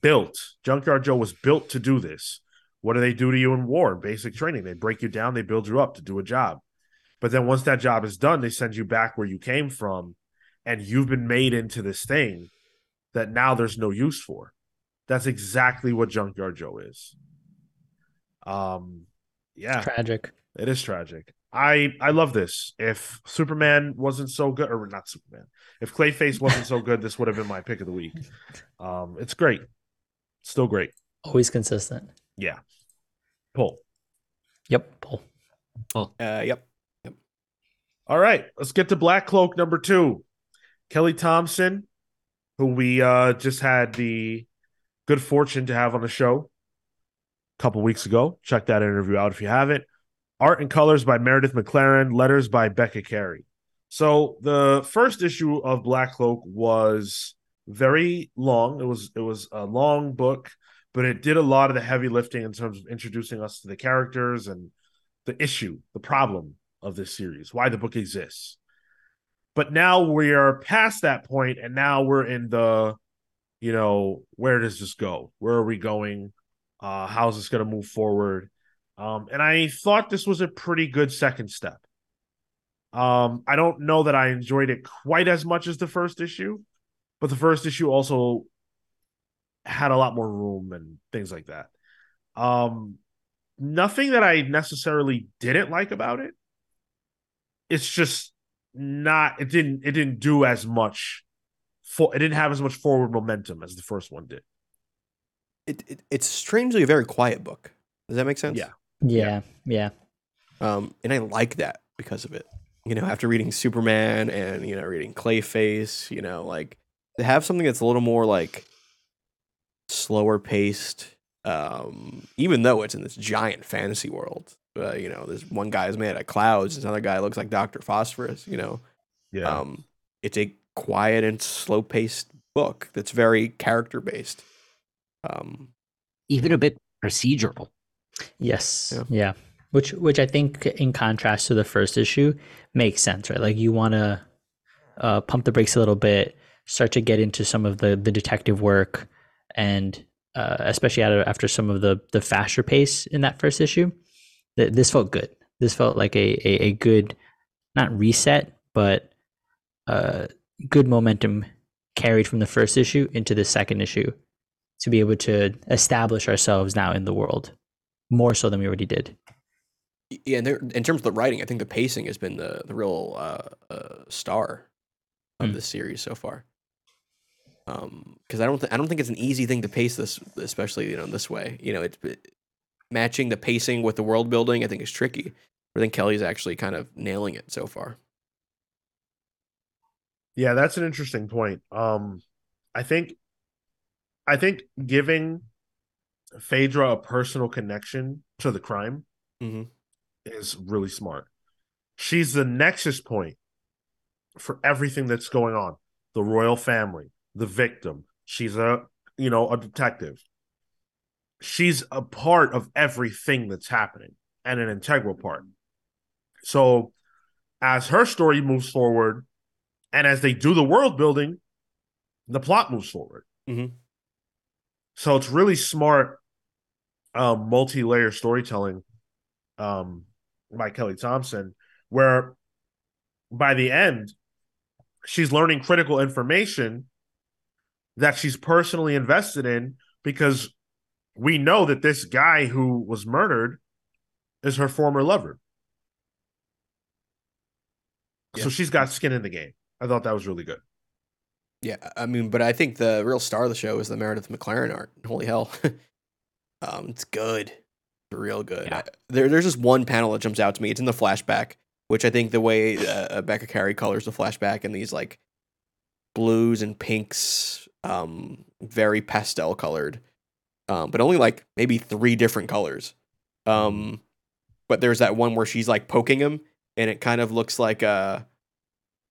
built. Junkyard Joe was built to do this. What do they do to you in war? Basic training. They break you down, they build you up to do a job. But then once that job is done, they send you back where you came from and you've been made into this thing that now there's no use for. That's exactly what Junkyard Joe is. Um yeah, Tragic. it is tragic. I I love this. If Superman wasn't so good, or not Superman, if Clayface wasn't so good, this would have been my pick of the week. Um, it's great, still great. Always consistent. Yeah, pull. Yep. Pull. Uh, yep. yep. All right, let's get to Black Cloak number two. Kelly Thompson, who we uh just had the good fortune to have on the show a couple weeks ago. Check that interview out if you haven't. Art and colors by Meredith McLaren, letters by Becca Carey. So the first issue of Black Cloak was very long. It was it was a long book, but it did a lot of the heavy lifting in terms of introducing us to the characters and the issue, the problem of this series, why the book exists. But now we are past that point, and now we're in the, you know, where does this go? Where are we going? Uh, how's this going to move forward? Um, and I thought this was a pretty good second step. Um, I don't know that I enjoyed it quite as much as the first issue, but the first issue also had a lot more room and things like that. Um, nothing that I necessarily didn't like about it. It's just not. It didn't. It didn't do as much. For it didn't have as much forward momentum as the first one did. It, it it's strangely a very quiet book. Does that make sense? Yeah. Yeah. Yeah. Um, and I like that because of it. You know, after reading Superman and you know reading Clayface, you know, like to have something that's a little more like slower paced. Um, even though it's in this giant fantasy world, uh, you know, this one guy is made out of clouds, this other guy looks like Doctor Phosphorus. You know, Yeah. um, it's a quiet and slow paced book that's very character based. Um, Even a bit procedural. Yes. Yeah. Yeah. Which which I think in contrast to the first issue makes sense, right? Like you want to uh, pump the brakes a little bit, start to get into some of the the detective work, and uh, especially out of, after some of the the faster pace in that first issue, th- this felt good. This felt like a a, a good, not reset, but uh, good momentum carried from the first issue into the second issue to be able to establish ourselves now in the world more so than we already did. yeah, and there, in terms of the writing, I think the pacing has been the the real uh, uh, star of Mm. this series so far. Um, because I don't th- I don't think it's an easy thing to pace this, especially you know this way. You know, it's it, matching the pacing with the world building. I think is tricky. But I think Kelly's actually kind of nailing it so far. Yeah, that's an interesting point. Um, I think, I think giving Phaedra a personal connection to the crime Mhm. is really smart. She's the nexus point for everything that's going on. The royal family, the victim. She's a, you know, a detective. She's a part of everything that's happening and an integral part. So, as her story moves forward, and as they do the world building, the plot moves forward. Mhm. So it's really smart, um, multi-layer storytelling, um, by Kelly Thompson, where by the end, she's learning critical information that she's personally invested in because we know that this guy who was murdered is her former lover. Yeah. So she's got skin in the game. I thought that was really good. Yeah, I mean, but I think the real star of the show is the Meredith McLaren art. Holy hell, um, it's good, real good. Yeah. I- there, there's just one panel that jumps out to me. It's in the flashback which I think the way uh, Becca Carey colors the flashback in these like blues and pinks, um, very pastel colored, um, but only like maybe three different colors. Um, but there's that one where she's like poking him, and it kind of looks like a,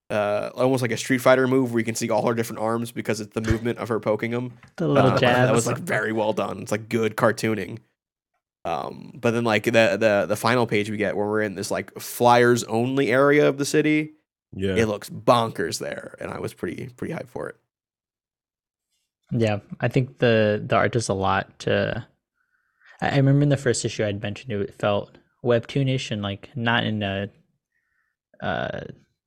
uh, almost like a Street Fighter move where you can see all her different arms because it's the movement of her poking them. The little Uh, jabs. That was like very well done. It's like good cartooning. Um, but then like the the the final page we get where we're in this like flyers only area of the city, Yeah. it looks bonkers there, and I was pretty pretty hyped for it. Yeah, I think the the art does a lot to. I I remember in the first issue I'd mentioned it felt webtoonish and like not in a uh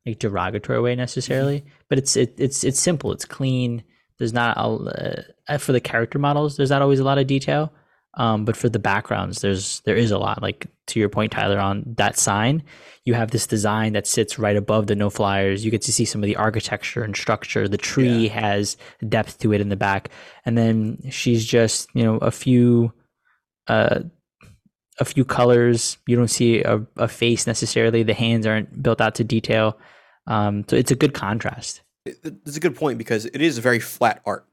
like derogatory way necessarily, but it's it, it's it's simple, it's clean. There's not a uh, for the character models. There's not always a lot of detail, um, but for the backgrounds, there's there is a lot. Like to your point, Tyler, on that sign, you have this design that sits right above the no flyers. You get to see some of the architecture and structure. The tree has depth to it in the back, and then she's just you know a few, uh, a few colors. You don't see a, a face necessarily. The hands aren't built out to detail, um, so it's a good contrast. It's a good point because it is very flat art,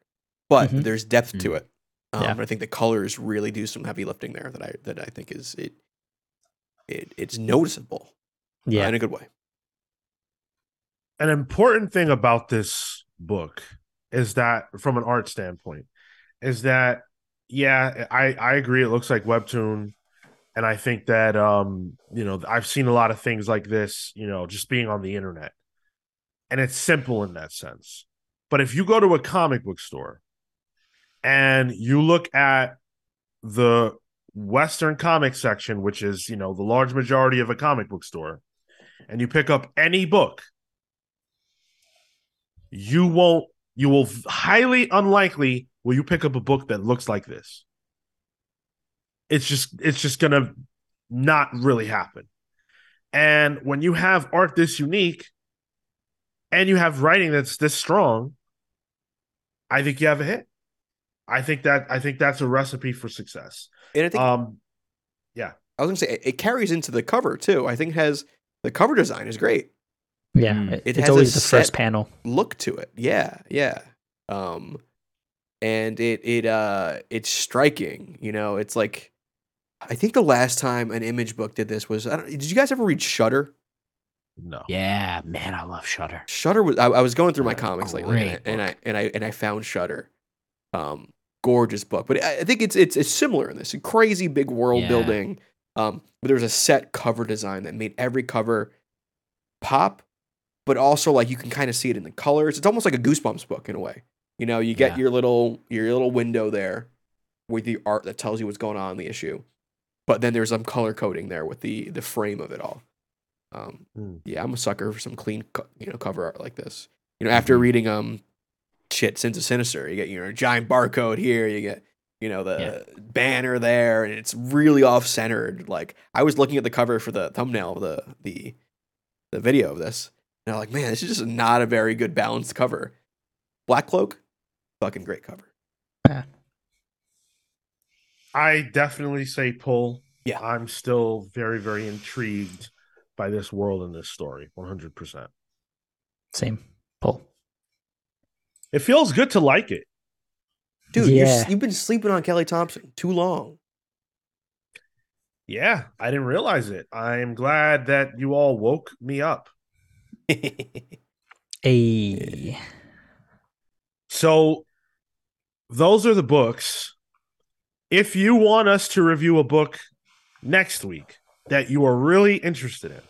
but Mhm. there's depth to it. Um, Yeah. and I think the colors really do some heavy lifting there that I that I think is it. It it's noticeable uh, Yeah, in a good way. an important thing about this book is that from an art standpoint is that yeah i i agree it looks like webtoon and i think that um you know i've seen a lot of things like this you know just being on the internet and it's simple in that sense. But if you go to a comic book store and you look at the western comic section which is you know the large majority of a comic book store and you pick up any book you won't you will highly unlikely will you pick up a book that looks like this. It's just it's just gonna not really happen. And when you have art this unique and you have writing that's this strong i think you have a hit i think that i think that's a recipe for success And I think um yeah, I was gonna say it, it carries into the cover too. I think it has the cover design is great. yeah. Mm. it- It it's has a always the first panel. look to it. Yeah, yeah. Um and it it uh it's striking, you know, it's like I think the last time an image book did this was I don't did you guys ever read Shutter? No Yeah, man, I love Shutter. Shutter was I, I was going through my comics lately and I, and I and I and I found Shutter. Um gorgeous book. But I, I think it's it's it's similar in this. A crazy big world Yeah. building. Um but there's a set cover design that made every cover pop, but also like you can kind of see it in the colors. It's almost like a goosebumps book in a way. You know, you get Yeah. your little your little window there with the art that tells you what's going on in the issue. But then there's some color coding there with the the frame of it all. Um, Hmm. yeah, I'm a sucker for some clean, co- you know, cover art like this. You know, after Mhm. reading um, shit, Sins of Sinister, you get you know giant barcode here, you get you know the banner there, and it's really off centered. Like I was looking at the cover for the thumbnail of the the the video of this, and I'm like, man, this is just not a very good balanced cover. Black Cloak, fucking great cover. Yeah. I definitely say pull. Yeah. I'm still very, very intrigued by this world and this story. 100%. Same pull. It feels good to like it. Dude, you're, Yeah. you've been sleeping on Kelly Thompson too long. Yeah, I didn't realize it. I am glad that you all woke me up. A So, those are the books. If you want us to review a book next week that you are really interested in,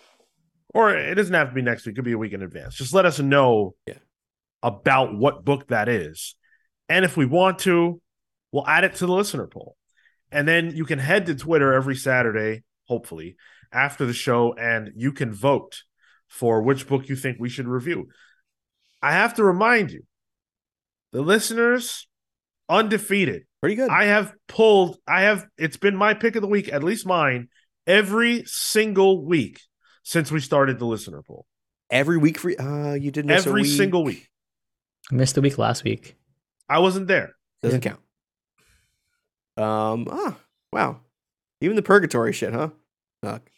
or it doesn't have to be next week, it could be a week in advance. Just let us know Yeah. about what book that is. And if we want to, we'll add it to the listener poll. And then you can head to Twitter every Saturday, hopefully, after the show, and you can vote for which book you think we should review. I have to remind you, the listeners undefeated. Pretty good. I have pulled, I have, it's been my pick of the week, at least mine, every single week since we started the listener poll. Every week for uh, you did miss a Every week. single week. I missed the week last week. I wasn't there. Doesn't count. Um. Ah. Wow. Even the purgatory shit, huh? Fuck.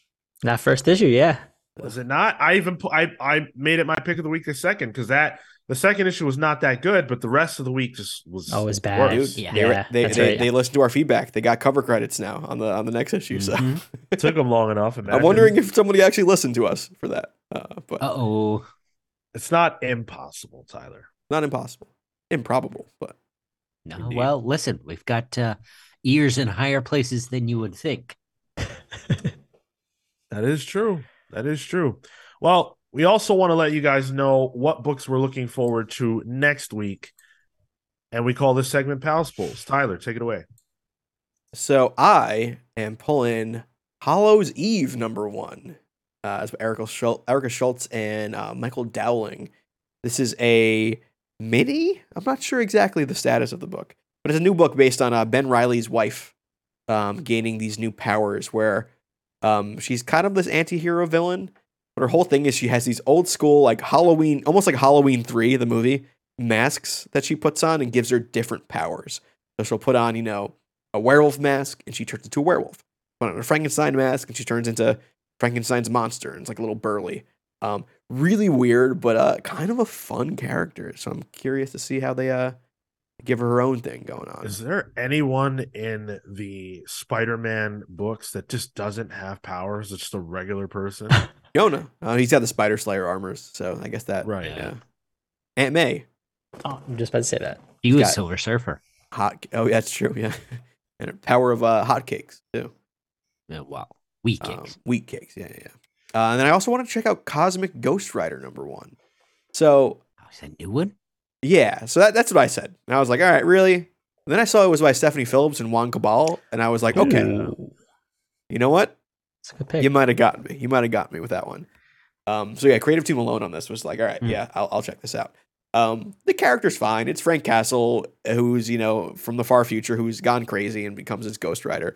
That first issue, yeah. Was it not? I even pu- I I made it my pick of the week the second because that the second issue was not that good, but the rest of the week just was. Oh, it was bad. worse. Dude, Yeah. they, re- Yeah, they, they, right. they listened to our feedback. They got cover credits now on the on the next issue. So Mhm. It took them long enough. I'm wondering if somebody actually listened to us for that. Uh, but Uh-oh. it's not impossible, Tyler. not impossible, improbable. But No, Indeed. well, listen, we've got uh, ears in higher places than you would think. That is true. That is true. Well, we also want to let you guys know what books we're looking forward to next week. And we call this segment Pals Pulls. Tyler, take it away. so I am pulling Hallows' Eve number one. Uh, Erica Schultz, Erica Schultz and uh, Michael Dowling. This is a mini. I'm not sure exactly the status of the book, but it's a new book based on uh, Ben Reilly's wife um, gaining these new powers, where um, she's kind of this anti-hero villain, but her whole thing is she has these old school like Halloween, almost like Halloween three, the movie masks that she puts on and gives her different powers. So she'll put on, you know, a werewolf mask and she turns into a werewolf. Put on a Frankenstein mask and she turns into Frankenstein's monster and it's like a little burly. Um, really weird, but uh, kind of a fun character. So I'm curious to see how they uh give her her own thing going on. Is there anyone in the Spider Man books that just doesn't have powers? It's just a regular person. Jonah, uh, he's got the Spider Slayer armors, so I guess that right. yeah. Aunt May, Oh, I'm just about to say that. He was got- Silver Surfer. hot. Oh, yeah, that's true. Yeah, and her power of uh, hot cakes too. Uh, wow. wheat Um, cakes. wheat cakes. Yeah, yeah. yeah. Uh, and then I also want to check out Cosmic Ghost Rider number one. So oh, is that a new one? yeah, so that, that's what I said. And I was like, all right, really? And then I saw it was by Stephanie Phillips and Juan Cabal, and I was like, okay, Ooh, you know what? It's a good pick. You might have gotten me. You might have gotten me with that one. Um, so yeah, creative team alone on this was like, all right, Hmm. yeah, I'll, I'll check this out. Um, the character's fine. It's Frank Castle, who's you know from the far future, who's gone crazy and becomes his Ghost Rider,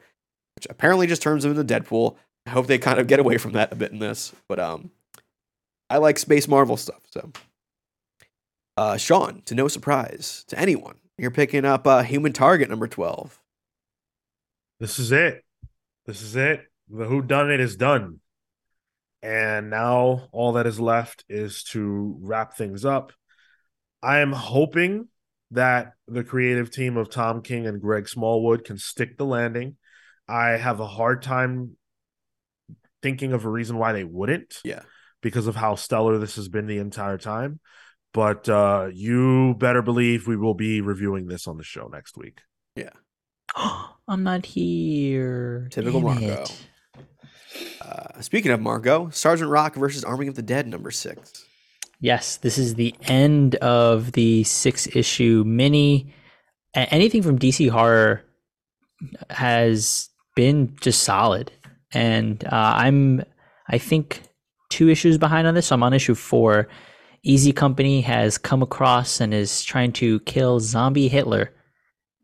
which apparently just turns him into Deadpool. I hope they kind of get away from that a bit in this, but um, I like space Marvel stuff. So, uh, Sean, to no surprise to anyone, you're picking up uh, Human Target number twelve. This is it. This is it. The who done it is done. And now all that is left is to wrap things up. I am hoping that the creative team of Tom King and Greg Smallwood can stick the landing. I have a hard time thinking of a reason why they wouldn't. Yeah. Because of how stellar this has been the entire time. But uh you better believe we will be reviewing this on the show next week. Yeah. I'm not here. Typical Damn Marco. it. Uh, speaking of Marco, Sergeant Rock versus Army of the Dead number six. Yes, this is the end of the six issue mini. Anything from DC Horror has been just solid. And uh, I'm, I think, two issues behind on this. So I'm on issue four. Easy Company has come across and is trying to kill zombie Hitler.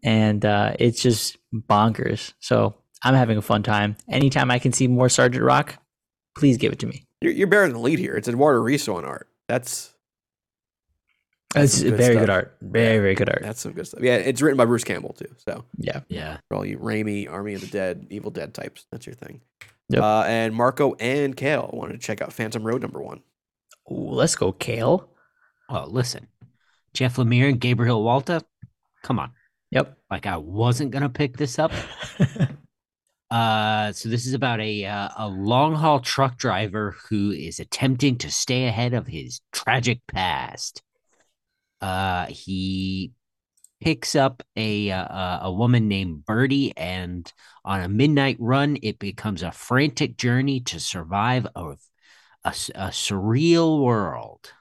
And uh, it's just bonkers. So I'm having a fun time. Anytime I can see more Sergeant Rock, please give it to me. You're, you're bearing the lead here. It's Eduardo Risso on art. That's That's It's good very stuff. good art. Very, very good art. that's some good stuff. Yeah, it's written by Bruce Campbell too. So Yeah. Yeah. for all you Raimi, Army of the Dead, Evil Dead types, that's your thing. Yep. Uh, and Marco and Cale wanted to check out Phantom Road number one. Ooh, let's go, Cale. Oh, listen, Jeff Lemire and Gabriel Walta, come on. Yep. Like I wasn't gonna pick this up. Uh, so this is about a uh, a long haul truck driver who is attempting to stay ahead of his tragic past. Uh, he picks up a uh, a woman named Birdie, and on a midnight run, it becomes a frantic journey to survive a a surreal world.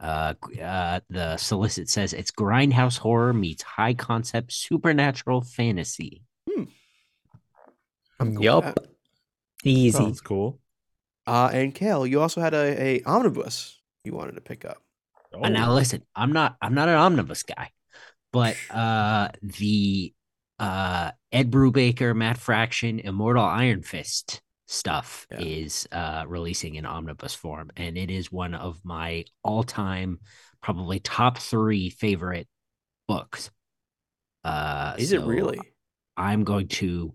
Uh, uh, the solicit says it's grindhouse horror meets high concept supernatural fantasy. I'm cool with Yup. Easy. Sounds cool. Uh, and Cale, you also had a, a omnibus you wanted to pick up. And now Oh, listen, I'm not I'm not an omnibus guy, but uh the uh Ed Brubaker, Matt Fraction, Immortal Iron Fist stuff Yeah. is uh releasing in omnibus form, and it is one of my all-time probably top three favorite books. Uh Is it really? I'm going to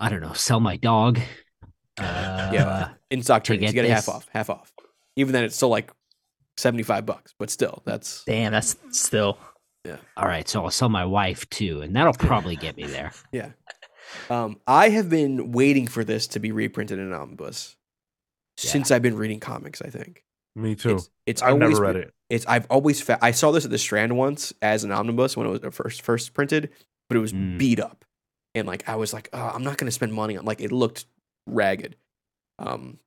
I don't know, sell my dog. Uh, Yeah. in stock To trades. You get get it half off, half off. Even then, it's still like seventy five bucks, but still, that's Damn, that's still. Yeah. All right, so I'll sell my wife too, and that'll probably get me there. yeah. Um, I have been waiting for this to be reprinted in an omnibus Yeah. since I've been reading comics. I think Me too. it's, it's I've always never read been- it. It's I've always fa- I saw this at the Strand once as an omnibus when it was first first printed, but it was Mm. beat up, and like I was like, oh, I'm not gonna spend money on like it looked ragged, um,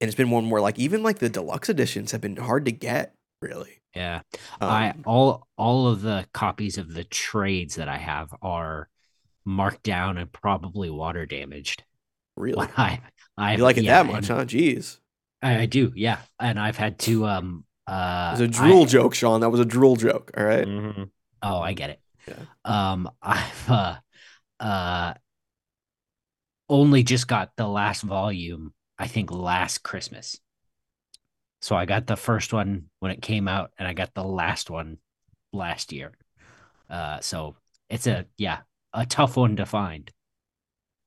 and it's been one where like even like the deluxe editions have been hard to get really. Yeah, Um, I all all of the copies of the trades that I have are marked down and probably water damaged. really I, I you like it yeah, that much, and huh? Jeez, I, I do, yeah, and I've had to um it uh was a drool I- joke, Sean. That was a drool joke. All right. Mhm. Oh, I get it. Yeah. Um, I've uh, uh, only just got the last volume. I think last Christmas. So I got the first one when it came out, and I got the last one last year. Uh, so it's a yeah, a tough one to find.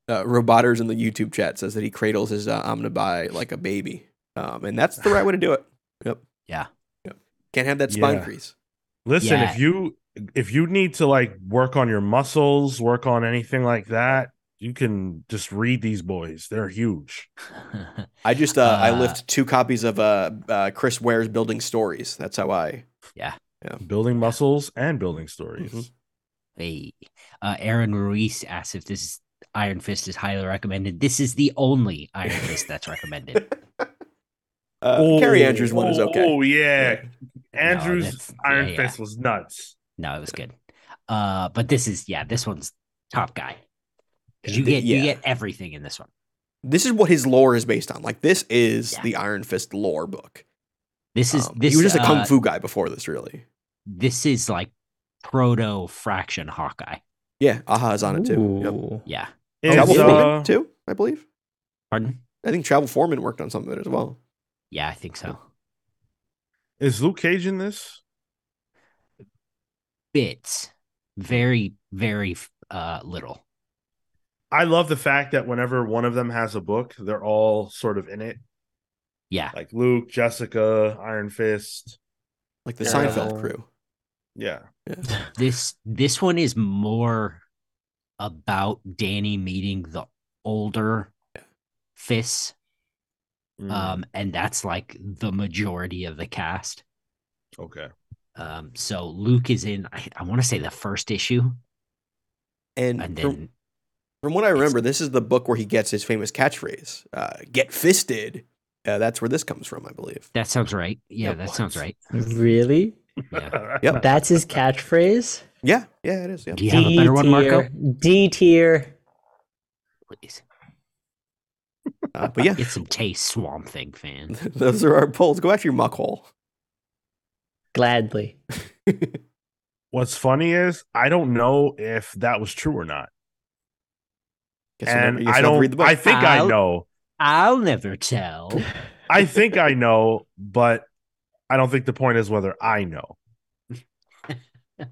Uh, Robotters in the YouTube chat says that he cradles his uh, omnibuy like a baby, um, and that's the right way to do it. Yep. Yeah. Yep. Can't have that spine Yeah. crease. Listen, Yeah. if you if you need to like work on your muscles, work on anything like that, you can just read these boys. They're huge. I just uh, I Uh, lift two copies of uh, uh Chris Ware's Building Stories. That's how I. Yeah yeah building muscles and building stories. Mhm. Hey, uh, Aaron Ruiz asks if this Iron Fist is highly recommended. This is the only Iron Fist that's recommended. Uh, Kaare Andrews one is okay. Oh yeah, Andrews that's- Iron yeah, yeah. Fist was nuts. No, it was good. Uh, but this is yeah, this one's top guy. 'Cause you Th- get you get everything in this one. This is what his lore is based on. Like this is Yeah. the Iron Fist lore book. This is Um, this he was just a kung uh, fu guy before this, really. This is like proto fraction Hawkeye. Yeah, Aja is on it too. Yep. Yeah. Is, Travel uh, Foreman too, I believe. Pardon? I think Travel Foreman worked on some of it as well. Yeah, I think so. is Luke Cage in this? Bits, very very uh little. I love the fact that whenever one of them has a book, they're all sort of in it. Yeah, Like Luke, Jessica, Iron Fist. Like the Yeah. Seinfeld crew. Yeah. this this one is more about Danny meeting the older fists Mm, um and that's like the majority of the cast okay. Um so luke is in i, I want to say the first issue And, and from, then from what I remember, this is the book where he gets his famous catchphrase, uh, "Get fisted." Uh, that's where this comes from, I believe. that sounds right yeah Yeah, that sounds right Really? yeah Yep. That's his catchphrase? Yeah, yeah, it is. Yeah. do you have a better one marco D tier. please Uh, but yeah, get some taste swamp thing fan those are our polls. Go after your muck hole. Gladly. What's funny is I don't know if that was true or not. Guess you'll never- and guess I don't read the book. I think I I'll- know. i'll never tell I think I know, but I don't think the point is whether I know.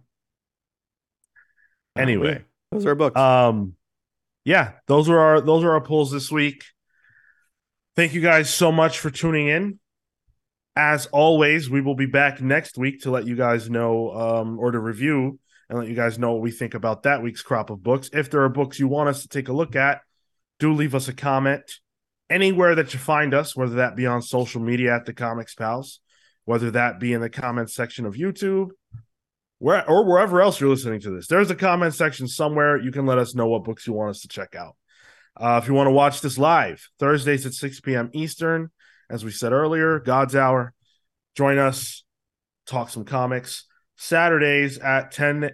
Anyway, those are our books. um yeah, those are our those are our pulls this week. Thank you guys so much for tuning in. As always, we will be back next week to let you guys know um or to review and let you guys know what we think about that week's crop of books. If there are books you want us to take a look at, do leave us a comment anywhere that you find us, whether that be on social media at the Comics Pals, whether that be in the comments section of YouTube, where or wherever else you're listening to this. There's a comment section somewhere. You can let us know what books you want us to check out. Uh, if you want to watch this live, Thursdays at 6 p.m. Eastern, as we said earlier, God's Hour. Join us, talk some comics. Saturdays at 10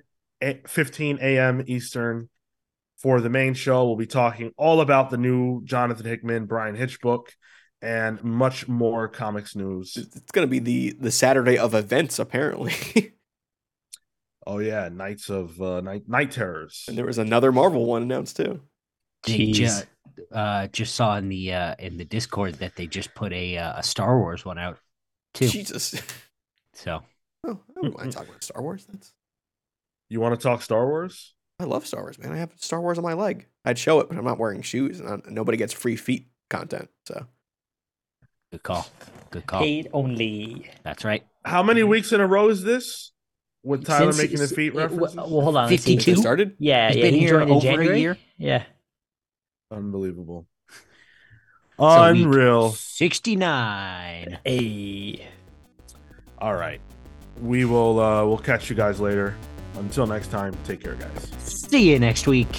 15 a.m. Eastern for the main show. We'll be talking all about the new Jonathan Hickman, Bryan Hitch book, and much more comics news. it's gonna be the the Saturday of events, apparently. Oh yeah, Nights of uh, Night Knight Terrors. and there was another Marvel one announced too. They Jeez. Uh just saw in the uh in the discord that they just put a uh, a star wars one out too Jesus. so Oh, I wouldn't mind talking about Star Wars. That's You want to talk Star Wars? I love Star Wars, man. I have Star Wars on my leg. I'd show it, but I'm not wearing shoes, and I, nobody gets free feet content. So Good call. Good call. Paid only. That's right. How many weeks in a row is this? With Tyler Since- making the feet it- well, references? Well, hold on. let's see. Since it 52? started? Yeah, He's yeah. been he here joined in over a year? Yeah. Unbelievable. So Unreal. 69. Hey. All right. We will uh we'll catch you guys later. Until next time, take care guys. See you next week.